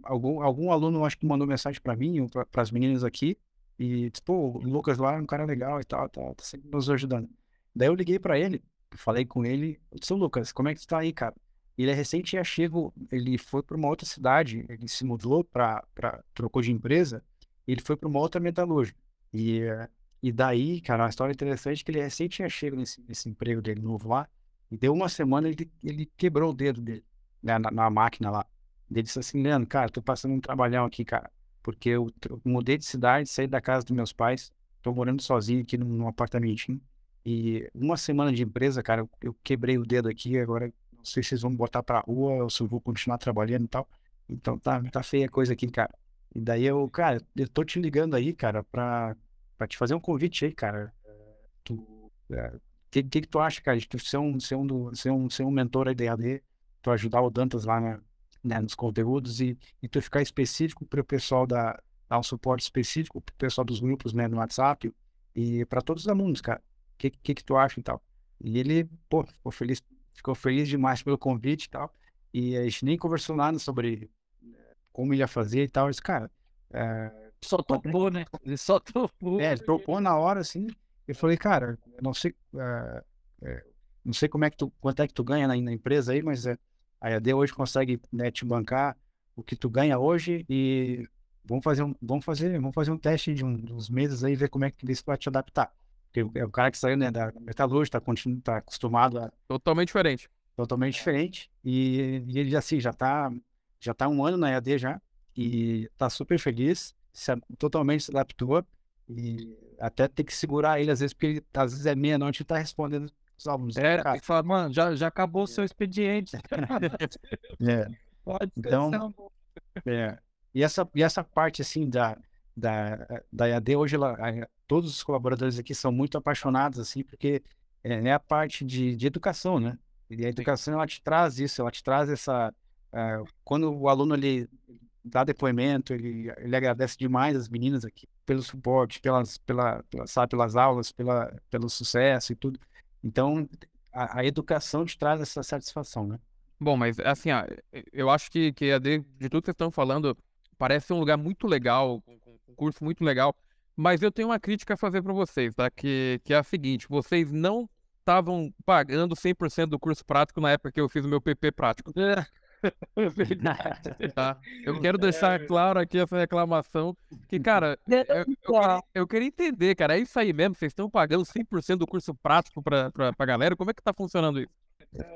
algum, algum aluno, acho que mandou mensagem para mim, para as meninas aqui, e pô, o Lucas lá é um cara legal e tal, tá, tá sempre nos ajudando. Daí eu liguei para ele, falei com ele, eu disse, Lucas, como é que tu tá aí, cara? Ele é recente chego, ele foi para uma outra cidade, ele se mudou para, trocou de empresa, ele foi para uma outra metalúrgica. E, e daí, cara, uma história interessante é que ele recém tinha chegado nesse, nesse emprego dele novo lá, e deu uma semana ele, ele quebrou o dedo dele, né, na, na máquina lá. Ele disse assim, Leandro, cara, tô passando um trabalhão aqui, cara, porque eu, eu mudei de cidade, saí da casa dos meus pais, tô morando sozinho aqui num, num apartamentinho, e uma semana de empresa, cara, eu, eu quebrei o dedo aqui, agora não sei se vocês vão me botar pra rua ou se eu vou continuar trabalhando e tal. Então tá, tá feia a coisa aqui, cara. E daí eu, cara, eu tô te ligando aí, cara, pra, pra te fazer um convite aí, cara. Tu, é, que, que, que tu acha, cara, de tu ser um, ser um, do, ser um, ser um mentor aí da EAD, tu ajudar o Dantas lá na, né, nos conteúdos e, e tu ficar específico para o pessoal da, dar um suporte específico para o pessoal dos grupos, né, no WhatsApp e para todos os alunos, cara. O que, que, que tu acha e tal? E ele, pô, ficou feliz, ficou feliz demais pelo convite e tal. E a gente nem conversou nada sobre como ele ia fazer e tal. Mas, cara. É... Só topou, né? Ele só topou. É, ele topou na hora, assim. Eu falei, cara, eu não sei. É, é, não sei como é que tu, quanto é que tu ganha na, na empresa aí, mas é, a EAD hoje consegue né, te bancar o que tu ganha hoje e vamos fazer um, vamos fazer, vamos fazer um teste de, um, de uns meses aí, ver como é que isso vai te adaptar. Porque é o cara que saiu né, da metalúrgica, tá, tá acostumado a. Totalmente diferente. Totalmente diferente. E, e ele assim, já tá já está um ano na EAD já e está super feliz, se, totalmente se adaptou e até tem que segurar ele às vezes, porque ele, às vezes é meia-noite e está respondendo os alunos. É, tem que falar, mano, já, já acabou o seu expediente. é. Pode ser. Então, é. E essa, e essa parte assim da, da, da EAD, hoje ela, a, todos os colaboradores aqui são muito apaixonados assim, porque é, é a parte de, de educação, né? E a educação ela te traz isso, ela te traz essa, é, quando o aluno ele dá depoimento, ele, ele agradece demais as meninas aqui pelo suporte, pelas, pela, pela, sabe, pelas aulas, pela, pelo sucesso e tudo. Então, a, a, educação te traz essa satisfação, né? Bom, mas assim, ó, eu acho que, que de, de tudo que vocês estão falando, parece um lugar muito legal, um curso muito legal, mas eu tenho uma crítica a fazer para vocês, tá? Que, que é a seguinte, vocês não estavam pagando 100% do curso prático na época que eu fiz o meu PP prático. É. É verdade. Tá? Eu quero deixar é. claro aqui essa reclamação. Que, cara, eu, eu, queria, eu, queria, entender, cara. É isso aí mesmo? Vocês estão pagando 100% do curso prático pra, pra, pra galera? Como é que tá funcionando isso?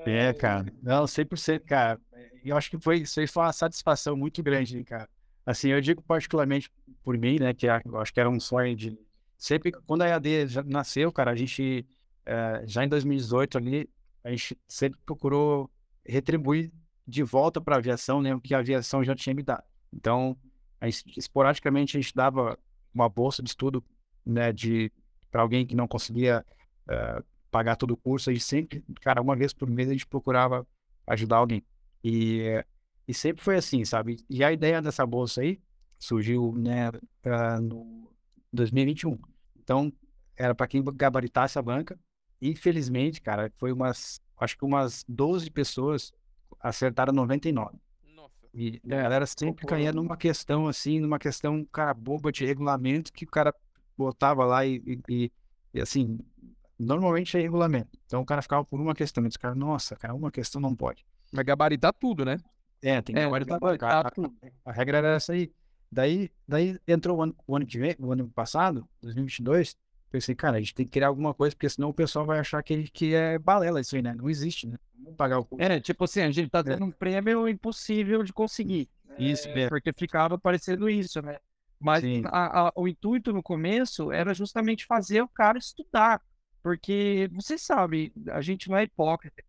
É, cara. Não, 100%, cara. Eu acho que foi, isso aí foi uma satisfação muito grande, cara. Assim, eu digo particularmente por mim, né, que eu acho que era um sonho de... Sempre, quando a EAD já nasceu, cara, a gente, é, já em 2018 ali, a gente sempre procurou retribuir de volta para a aviação, né, o que a aviação já tinha me dado. Então, a esporadicamente a gente dava uma bolsa de estudo, né, de para alguém que não conseguia uh, pagar todo o curso, a gente sempre, cara, uma vez por mês a gente procurava ajudar alguém. E, e sempre foi assim, sabe? E a ideia dessa bolsa aí surgiu, né, uh, no 2021. Então, era para quem gabaritasse a banca. Infelizmente, cara, foi umas, acho que umas 12 pessoas acertaram 99. Nossa. E a galera sempre caía numa questão assim, numa questão, cara, boba de regulamento que o cara botava lá e, e, e assim, normalmente é regulamento. Então o cara ficava por uma questão. E os cara, nossa, cara, uma questão não pode. Vai gabaritar tudo, né? É, tem que é, gabaritar, gabaritar tudo. A, a, regra era essa aí. Daí, daí entrou o ano, o ano que vem, o ano passado, 2022, pensei, cara, a gente tem que criar alguma coisa, porque senão o pessoal vai achar que, que é balela isso aí, né? Não existe, né? Vamos pagar o custo. É, tipo assim, a gente tá tendo é. um prêmio impossível de conseguir. Isso, é, Porque ficava parecendo isso, né? Mas a, a, o intuito no começo era justamente fazer o cara estudar. Porque, você sabe, a gente não é hipócrita,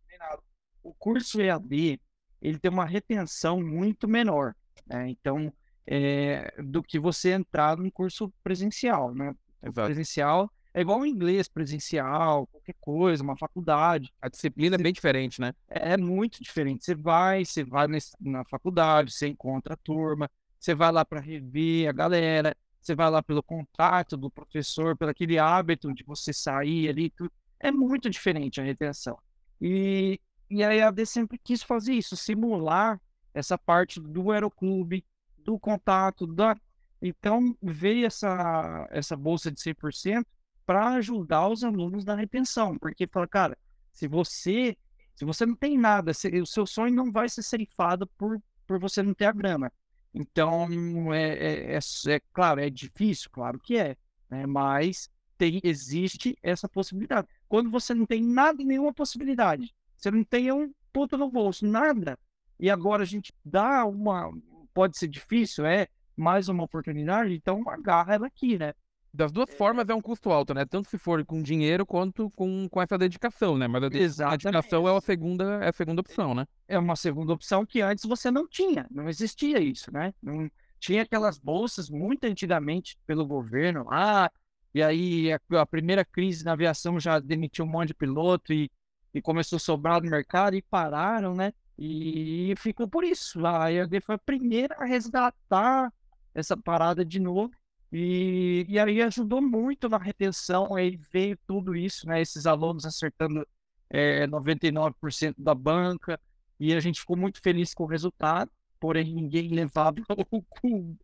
o curso EAD, ele tem uma retenção muito menor, né? Então, é, do que você entrar num curso presencial, né? Exato. Presencial é igual o inglês presencial, qualquer coisa, uma faculdade. A disciplina é bem diferente, né? É, é muito diferente. Você vai, você vai nesse, na faculdade, você encontra a turma, você vai lá para rever a galera, você vai lá pelo contato do professor, pelo aquele hábito de você sair ali. Tudo. É muito diferente a retenção. E, e a EAD sempre quis fazer isso, simular essa parte do aeroclube, do contato, da então, veio essa, essa bolsa de 100% para ajudar os alunos na retenção, porque fala, cara, se você se você não tem nada, se, o seu sonho não vai ser ceifado por, por você não ter a grana. Então, é, é, é, é claro, é difícil, claro que é, né? mas tem, existe essa possibilidade. Quando você não tem nada, nenhuma possibilidade, você não tem um ponto no bolso, nada, e agora a gente dá uma. Pode ser difícil, é mais uma oportunidade, então agarra ela aqui, né? Das duas formas é um custo alto, né? Tanto se for com dinheiro quanto com, com essa dedicação, né? Mas a, a dedicação é a segunda, é a segunda opção, né? É uma segunda opção que antes você não tinha, não existia isso, né? Não tinha aquelas bolsas muito antigamente pelo governo lá, e aí a, a primeira crise na aviação já demitiu um monte de piloto e, e começou a sobrar no mercado e pararam, né? E ficou por isso. A EAD foi a primeira a resgatar essa parada de novo. E, e aí ajudou muito na retenção, aí veio tudo isso, né? Esses alunos acertando é, 99% da banca, e a gente ficou muito feliz com o resultado, porém ninguém levava o, o,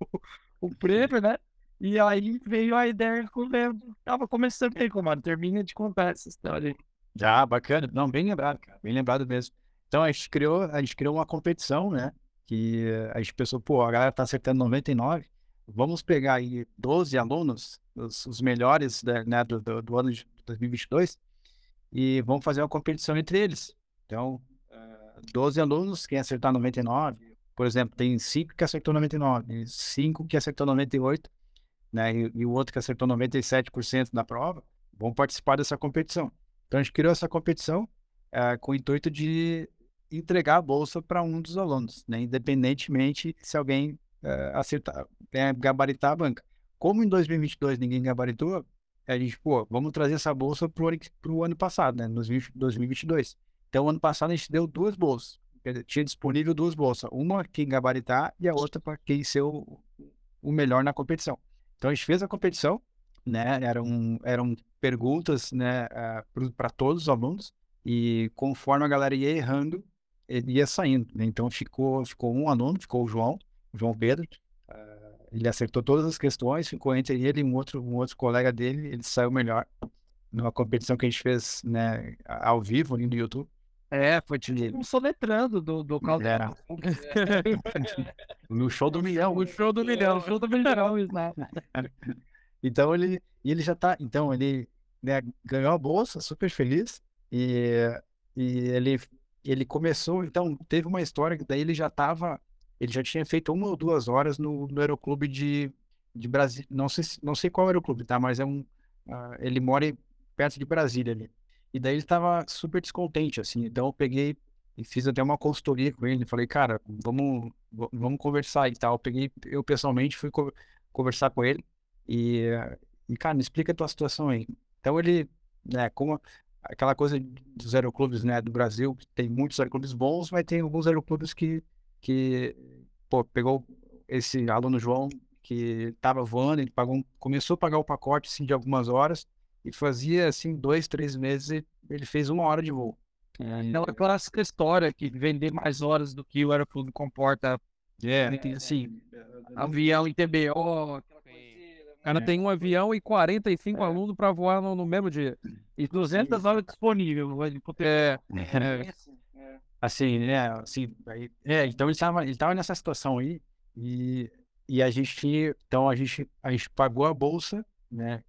o prêmio, né? E aí veio a ideia com o Leandro. Tava começando aí, comando. Termina de contar essa história. Já, bacana. Não, bem lembrado, cara. Bem lembrado mesmo. Então a gente criou, a gente criou uma competição, né? Que a gente pensou, pô, a galera tá acertando 99, vamos pegar aí 12 alunos, os, os melhores né, né, do, do, do, ano de 2022, e vamos fazer uma competição entre eles. Então, uh, eh, 12 alunos, quem acertar 99, por exemplo, tem 5 que acertou 99, 5 que acertou 98, né, e, e o outro que acertou 97% da prova, vão participar dessa competição. Então, a gente criou essa competição uh, com o intuito de entregar a bolsa para um dos alunos, né? independentemente se alguém uh, acertar, é, gabaritar a banca. Como em 2022 ninguém gabaritou, a gente, pô, vamos trazer essa bolsa para o ano passado, né? 2022. Então, ano passado a gente deu duas bolsas. Tinha disponível duas bolsas. Uma quem gabaritar e a outra para quem ser o, o melhor na competição. Então, a gente fez a competição, né? Eram, eram perguntas né, uh, para todos os alunos. E conforme a galera ia errando, ele ia saindo. Né? Então ficou, ficou um aluno, ficou o João, o João Pedro. Uh, ele acertou todas as questões, ficou entre ele e um outro, um outro colega dele, ele saiu melhor numa competição que a gente fez né, ao vivo ali no YouTube. É, foi tipo um soletrando do, do caldo. Era. no show do milhão. O show do milhão, show do milhão. então ele, ele já tá, então ele né, ganhou a bolsa, super feliz, e, e ele ele começou, então, teve uma história que daí ele já estava, ele já tinha feito uma ou duas horas no, no aeroclube de, de Brasília, não sei, não sei qual aeroclube, tá, mas é um, uh, ele mora perto de Brasília ali. E daí ele estava super descontente, assim, então eu peguei e fiz até uma consultoria com ele, falei, cara, vamos, vamos conversar e tal. Eu peguei, eu pessoalmente fui co conversar com ele e, e, cara, me explica a tua situação aí. Então ele, né, como aquela coisa dos aeroclubes né, do Brasil, tem muitos aeroclubes bons, mas tem alguns aeroclubes que, que pô, pegou esse aluno João que estava voando, ele pagou, começou a pagar o pacote assim, de algumas horas e fazia assim dois, três meses ele fez uma hora de voo. É, aquela clássica história que vender mais horas do que o aeroclube comporta, é, assim, avião em TBO, cara é. tem um avião e 45 é. alunos para voar no, no, mesmo dia. E 200 horas disponíveis. É. é. Assim, né? Assim, aí, é, então ele estava ele tava nessa situação aí e, e a gente, então a gente, a gente pagou a bolsa, né?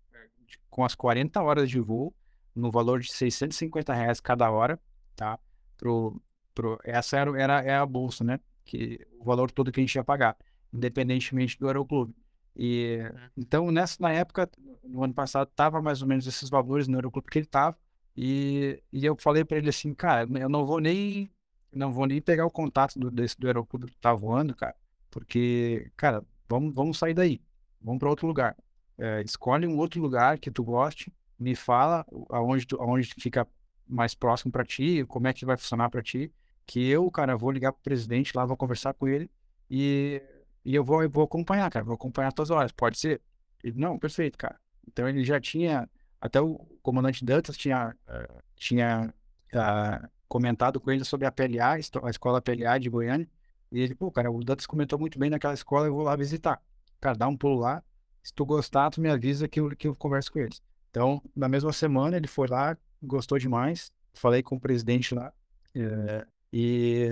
Com as 40 horas de voo, no valor de 650 reais cada hora, tá? Pro, pro, essa era, era, era a bolsa, né? Que, o valor todo que a gente ia pagar, independentemente do aeroclube. E uhum. então nessa na época, no ano passado, tava mais ou menos esses valores no aeroclube que ele tava. E, e eu falei para ele assim, cara, eu não vou nem não vou nem pegar o contato do desse do aeroclube que tá voando, cara, porque, cara, vamos vamos sair daí. Vamos para outro lugar. É, escolhe um outro lugar que tu goste, me fala aonde tu, aonde fica mais próximo para ti, como é que vai funcionar para ti, que eu, cara, vou ligar pro presidente lá, vou conversar com ele e e eu vou, eu vou acompanhar, cara, vou acompanhar as horas, pode ser? Ele, não, perfeito, cara. Então ele já tinha, até o comandante Dantas tinha, uh, tinha uh, comentado com ele sobre a PLA, a escola PLA de Goiânia, e ele, pô, cara, o Dantas comentou muito bem naquela escola, eu vou lá visitar. Cara, dá um pulo lá, se tu gostar, tu me avisa que eu, que eu converso com eles. Então, na mesma semana, ele foi lá, gostou demais, falei com o presidente lá, é, e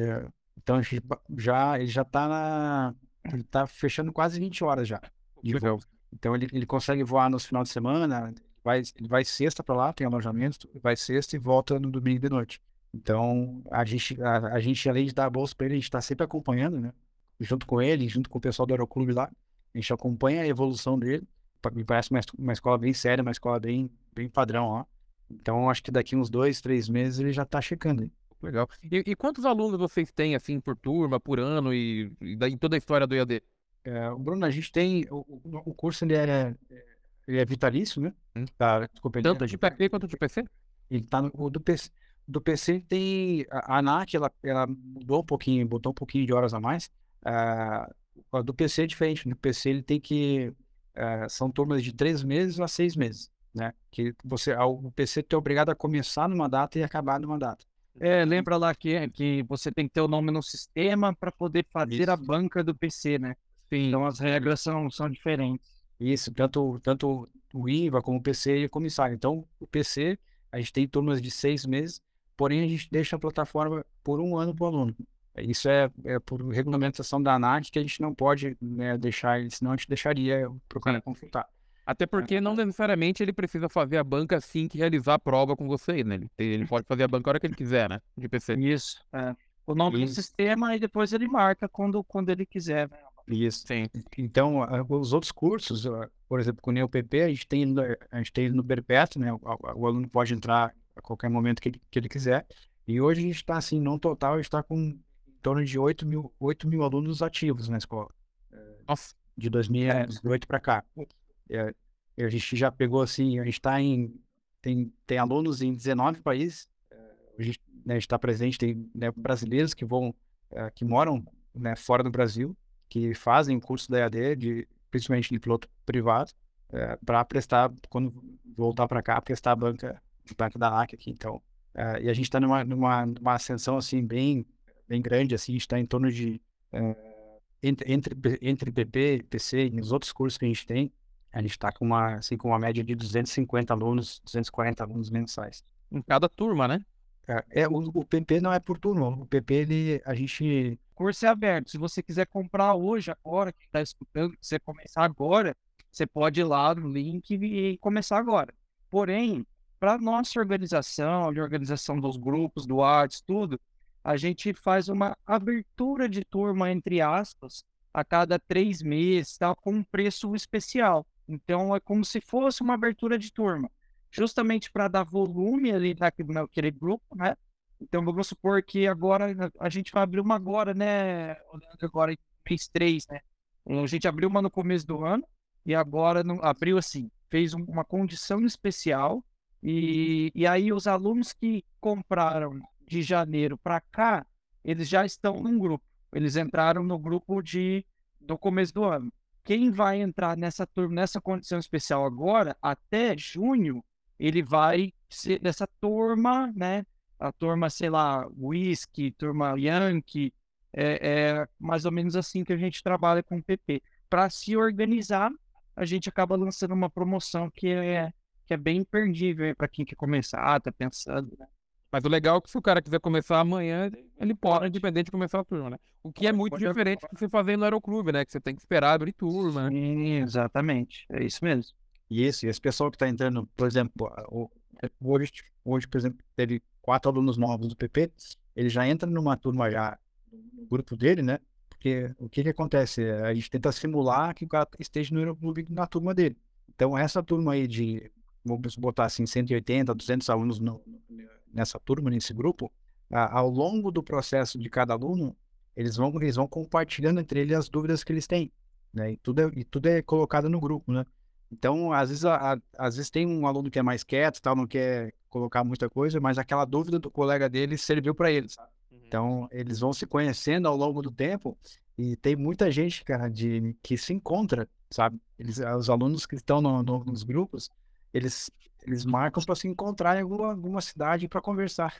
então já, ele já tá na, ele tá fechando quase 20 horas já. Então ele, ele consegue voar nos final de semana, vai, ele vai sexta para lá, tem alojamento, vai sexta e volta no domingo de noite. Então a gente, a, a gente além de dar a bolsa para ele, a gente está sempre acompanhando, né? Junto com ele, junto com o pessoal do Aeroclube lá, a gente acompanha a evolução dele. Me parece uma, uma escola bem séria, uma escola bem, bem padrão ó. Então acho que daqui uns dois, três meses ele já está checando. Legal. E, e, quantos alunos vocês têm, assim, por turma, por ano e, e em toda a história do IAD? É, Bruno, a gente tem. O, o curso ele é, ele é vitalício, né? Hum. Tá, Tanto de PP quanto de PC? Ele tá no, o do PC. Do PC tem. A, a ANAC, ela, ela mudou um pouquinho, botou um pouquinho de horas a mais. Uh, do PC é diferente. No PC ele tem que. Uh, são turmas de três meses a seis meses. Né? Que você, o PC é obrigado a começar numa data e acabar numa data. É, lembra lá que, que você tem que ter o nome no sistema para poder fazer Isso. a banca do PC, né? Sim. Então as regras são, são diferentes. Isso, tanto, tanto o IVA como o PC e o comissário. Então, o PC, a gente tem turmas de seis meses, porém a gente deixa a plataforma por um ano para o aluno. Isso é, é, por regulamentação da ANAC que a gente não pode né, deixar ele, senão a gente deixaria procurar consultar. Até porque não necessariamente ele precisa fazer a banca assim que realizar a prova com você, né? Ele, ele pode fazer a banca a hora que ele quiser, né? De PC. Isso. É. O nome Isso. do sistema e depois ele marca quando, quando ele quiser. Né? Isso. Sim. Então, os outros cursos, por exemplo, com o NeoPP, a gente tem, a gente tem no perpétuo, né? O, o, aluno pode entrar a qualquer momento que ele, que ele quiser. E hoje a gente está, assim, no total, a gente está com em torno de 8 mil, 8 mil alunos ativos na escola. Nossa. De 2018 para cá. É, a gente já pegou assim, a gente está em. Tem, tem alunos em 19 países. É, a gente né, está presente, tem né, brasileiros que vão, é, que moram né, fora do Brasil, que fazem curso da EAD, de, principalmente de piloto privado, é, para prestar, quando voltar para cá, prestar a banca, banca da ANAC aqui. Então, é, e a gente está numa, numa, numa ascensão assim bem, bem grande, assim, a gente está em torno de. É, entre, entre, entre PP, PC e os outros cursos que a gente tem, a gente está com uma, assim, com uma média de 250 alunos, 240 alunos mensais. Em cada turma, né? É, é o, o PP não é por turma. O PP, ele, a gente. O curso é aberto. Se você quiser comprar hoje, agora, que está escutando, quiser começar agora, você pode ir lá no link e começar agora. Porém, para nossa organização, de organização dos grupos, do Arts, tudo, a gente faz uma abertura de turma, entre aspas, a cada três meses, tá, com um preço especial. Então é como se fosse uma abertura de turma, justamente para dar volume ali naquele grupo, né? Então vamos supor que agora a gente vai abrir uma agora, né? Agora mês 3, né? A gente abriu uma no começo do ano e agora não, abriu assim, fez um, uma condição especial e, e aí os alunos que compraram de janeiro para cá, eles já estão num grupo. Eles entraram no grupo de do começo do ano quem vai entrar nessa turma, nessa condição especial agora, até junho, ele vai ser dessa turma, né? A turma, sei lá, Whisky, turma Yankee, é, é mais ou menos assim que a gente trabalha com o PP. Para se organizar, a gente acaba lançando uma promoção que é, que é bem imperdível para quem quer começar, tá pensando, né? Mas o legal é que se o cara quiser começar amanhã, ele pode, independente de começar a turma, né? O que é muito pode diferente do que você fazer no aeroclube, né? Que você tem que esperar abrir turma, né? Sim, exatamente. É isso mesmo. E esse, esse pessoal que está entrando, por exemplo, hoje, hoje, por exemplo, teve quatro alunos novos do PP, ele já entra numa turma já, no grupo dele, né? Porque o que que acontece? A gente tenta simular que o cara esteja no aeroclube na turma dele. Então, essa turma aí de, vamos botar assim, 180, 200 alunos no, nessa turma, nesse grupo, ao longo do processo de cada aluno, eles vão, eles vão compartilhando entre eles as dúvidas que eles têm, né? E tudo é, e tudo é colocado no grupo, né? Então, às vezes, a, a, às vezes tem um aluno que é mais quieto, tal, não quer colocar muita coisa, mas aquela dúvida do colega dele serviu para eles. Uhum. Então, eles vão se conhecendo ao longo do tempo e tem muita gente, cara, de que se encontra, sabe? Eles, os alunos que estão no, no, nos grupos, eles eles marcam para se encontrar em alguma, alguma cidade para conversar.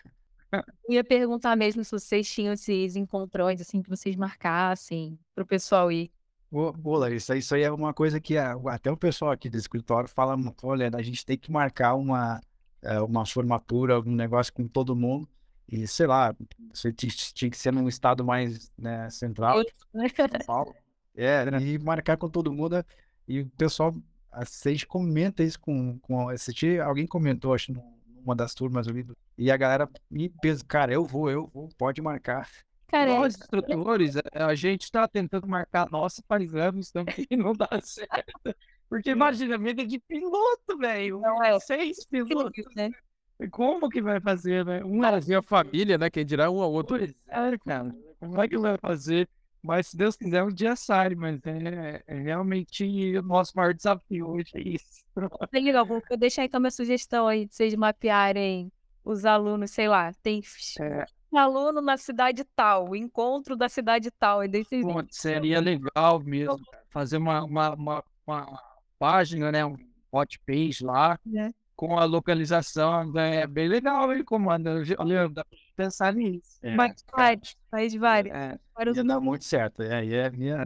Eu ia perguntar mesmo se vocês tinham esses encontrões, assim, que vocês marcassem para o pessoal ir. Boa, Larissa, isso aí é uma coisa que até o pessoal aqui do escritório fala, olha, a gente tem que marcar uma, é, uma formatura, algum negócio com todo mundo. E, sei lá, você tinha que ser num estado mais né, central, né? São Paulo. É, e marcar com todo mundo. E o pessoal, a gente comenta isso com, com assistir. Alguém comentou, acho, numa das turmas ali. E a galera me pensa, cara, eu vou, eu vou, pode marcar. Cara, é- Nós, instrutores, a- a gente está tentando marcar nossa faz anos também e não dá certo. Porque imagina, vida de piloto, velho. Não é. Seis pilotos. né? Como que vai fazer, né? Um Mas e a família, né? Quem dirá um ao outro. Pois é, cara. Como é que vai fazer? Mas se Deus quiser, um dia sai, mas é, é realmente o nosso maior desafio hoje é isso. Legal, vou deixar então minha sugestão aí de vocês mapearem os alunos, sei lá, tem É, aluno na cidade tal, encontro da cidade tal, e daí vocês pô, seria legal mesmo cara, fazer uma, uma, uma, uma página, né? Um hot page lá né? Com a localização. né, É bem legal, hein, comando? Olha, dá pra pensar nisso. É, Mas vários, faz vários. É, vários Ia dar muito certo. É, ia, ia,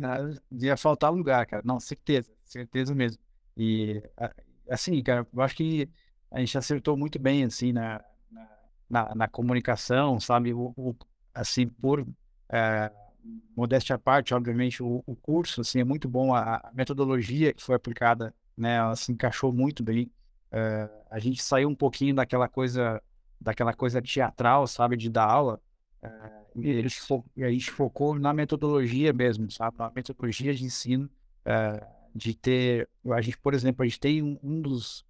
ia faltar lugar, cara. Não, certeza, certeza mesmo. E, assim, cara, eu acho que a gente acertou muito bem, assim, na, na, na, comunicação, sabe? O, o- assim, por eh, modéstia à parte, obviamente, o, o curso, assim, é muito bom. A, a metodologia que foi aplicada, né, ela se encaixou muito bem. Eh, a gente saiu um pouquinho daquela coisa, daquela coisa teatral, sabe, de dar aula. eh, e, eles fo- a gente focou na metodologia mesmo, sabe? Na metodologia de ensino, eh, de ter, a gente, por exemplo, a gente tem um, um dos,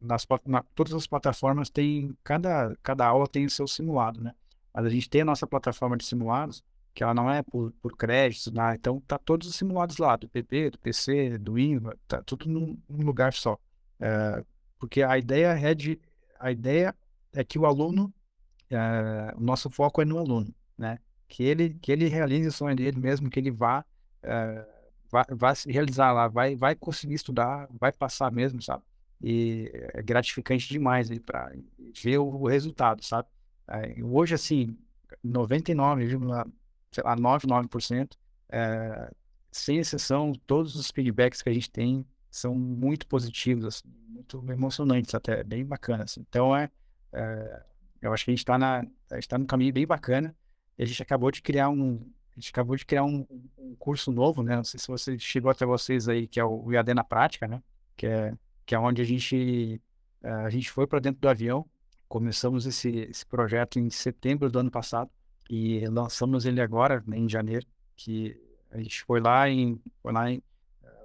nas, na, todas as plataformas tem, cada, cada aula tem o seu simulado, né? Mas a gente tem a nossa plataforma de simulados, que ela não é por, por créditos, né? Então tá todos os simulados lá, do PP, do PC, do INVA, tá tudo num, num lugar só. Eh, porque a ideia é de, a ideia é que o aluno eh, o nosso foco é no aluno, né? Que ele, que ele realize o sonho dele mesmo, que ele vá, eh, vá, vá se realizar lá, vai, vai conseguir estudar, vai passar mesmo, sabe? E é gratificante demais aí para ver o, resultado, sabe? Hoje, assim, 99,99%, eh, sem exceção, todos os feedbacks que a gente tem são muito positivos, assim, muito emocionantes até, bem bacanas. assim. Então, é, é, eu acho que a gente está na, a gente tá num caminho bem bacana. A gente acabou de criar um, a gente acabou de criar um, um curso novo, né? Não sei se você chegou até vocês aí, que é o IAD na prática, né? Que é, que é onde a gente, eh, a gente foi para dentro do avião. Começamos esse, esse projeto em setembro do ano passado e lançamos ele agora, né, em janeiro, que a gente foi lá em, foi lá em,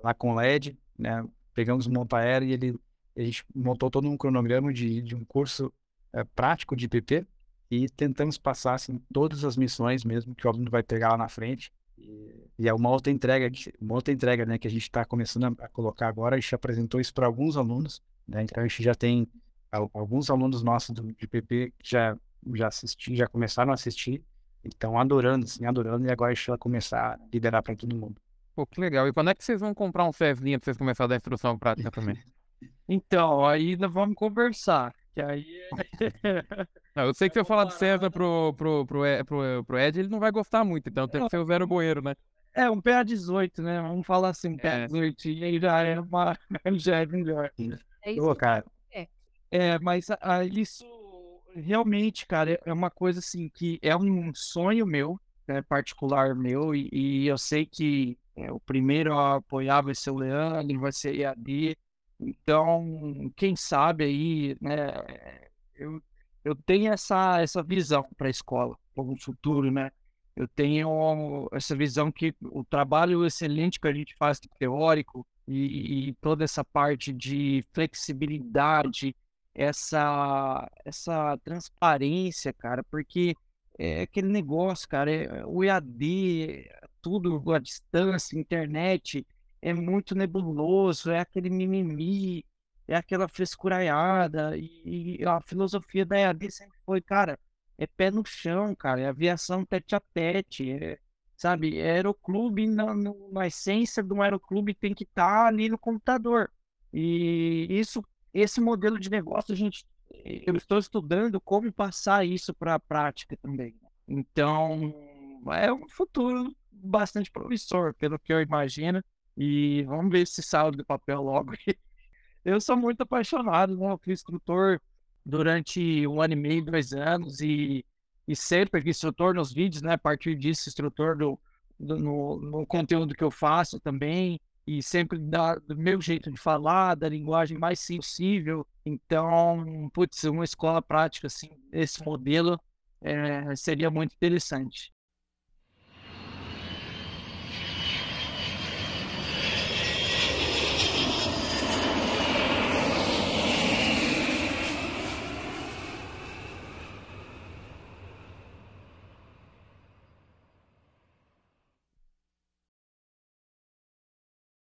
lá com LED, né? Pegamos o monta-aero e ele, a gente montou todo um cronograma de, de um curso eh, prático de PP e tentamos passar assim, todas as missões mesmo que o aluno vai pegar lá na frente. E, é uma outra entrega, uma outra entrega né, que a gente está começando a, colocar agora. A gente apresentou isso para alguns alunos, né? Então a gente já tem al- alguns alunos nossos do, de PP que já, já assisti, já começaram a assistir, estão adorando, assim, adorando, e agora a gente vai começar a liderar para todo mundo. Pô, que legal. E quando é que vocês vão comprar um Cessninha pra vocês começarem a dar instrução prática também? Então, aí nós vamos conversar. Que aí Não, eu sei que se eu falar de César pro, pro, pro, Ed- pro, pro Ed, ele não vai gostar muito, então tem que ser o Zero Goeiro, né? é um PA18, né? Vamos falar assim, É. PA18, e aí já é, uma, já é melhor. É isso. Ô, cara, É, mas a- a- isso realmente, cara, é- é uma coisa assim que é um sonho meu, né, particular meu, e, e eu sei que é, o primeiro a apoiar vai ser o Leandro, vai ser EAD, então, quem sabe aí, né, eu, eu tenho essa, essa visão para a escola, para o futuro, né, eu tenho essa visão que o trabalho excelente que a gente faz teórico e, e toda essa parte de flexibilidade, essa, essa transparência, cara, porque é aquele negócio, cara, é, o EAD, tudo à distância, internet, é muito nebuloso, é aquele mimimi, é aquela frescuraiada, e, e a filosofia da EAD sempre foi, cara, é pé no chão, cara, é aviação tete a tete, é, sabe, é aeroclube, na, na essência de um aeroclube tem que estar ali no computador, e isso, esse modelo de negócio, a gente, eu estou estudando como passar isso para a prática também. Então, é um futuro bastante promissor, pelo que eu imagino. E vamos ver se sai do papel logo. Eu sou muito apaixonado, né? Eu fui instrutor durante um ano e meio, dois anos, e, e sempre instrutor nos vídeos, né? A partir disso, instrutor do do, no, no conteúdo que eu faço também, e sempre da, do meu jeito de falar, da linguagem mais possível. Então, putz, uma escola prática assim, esse modelo é, seria muito interessante.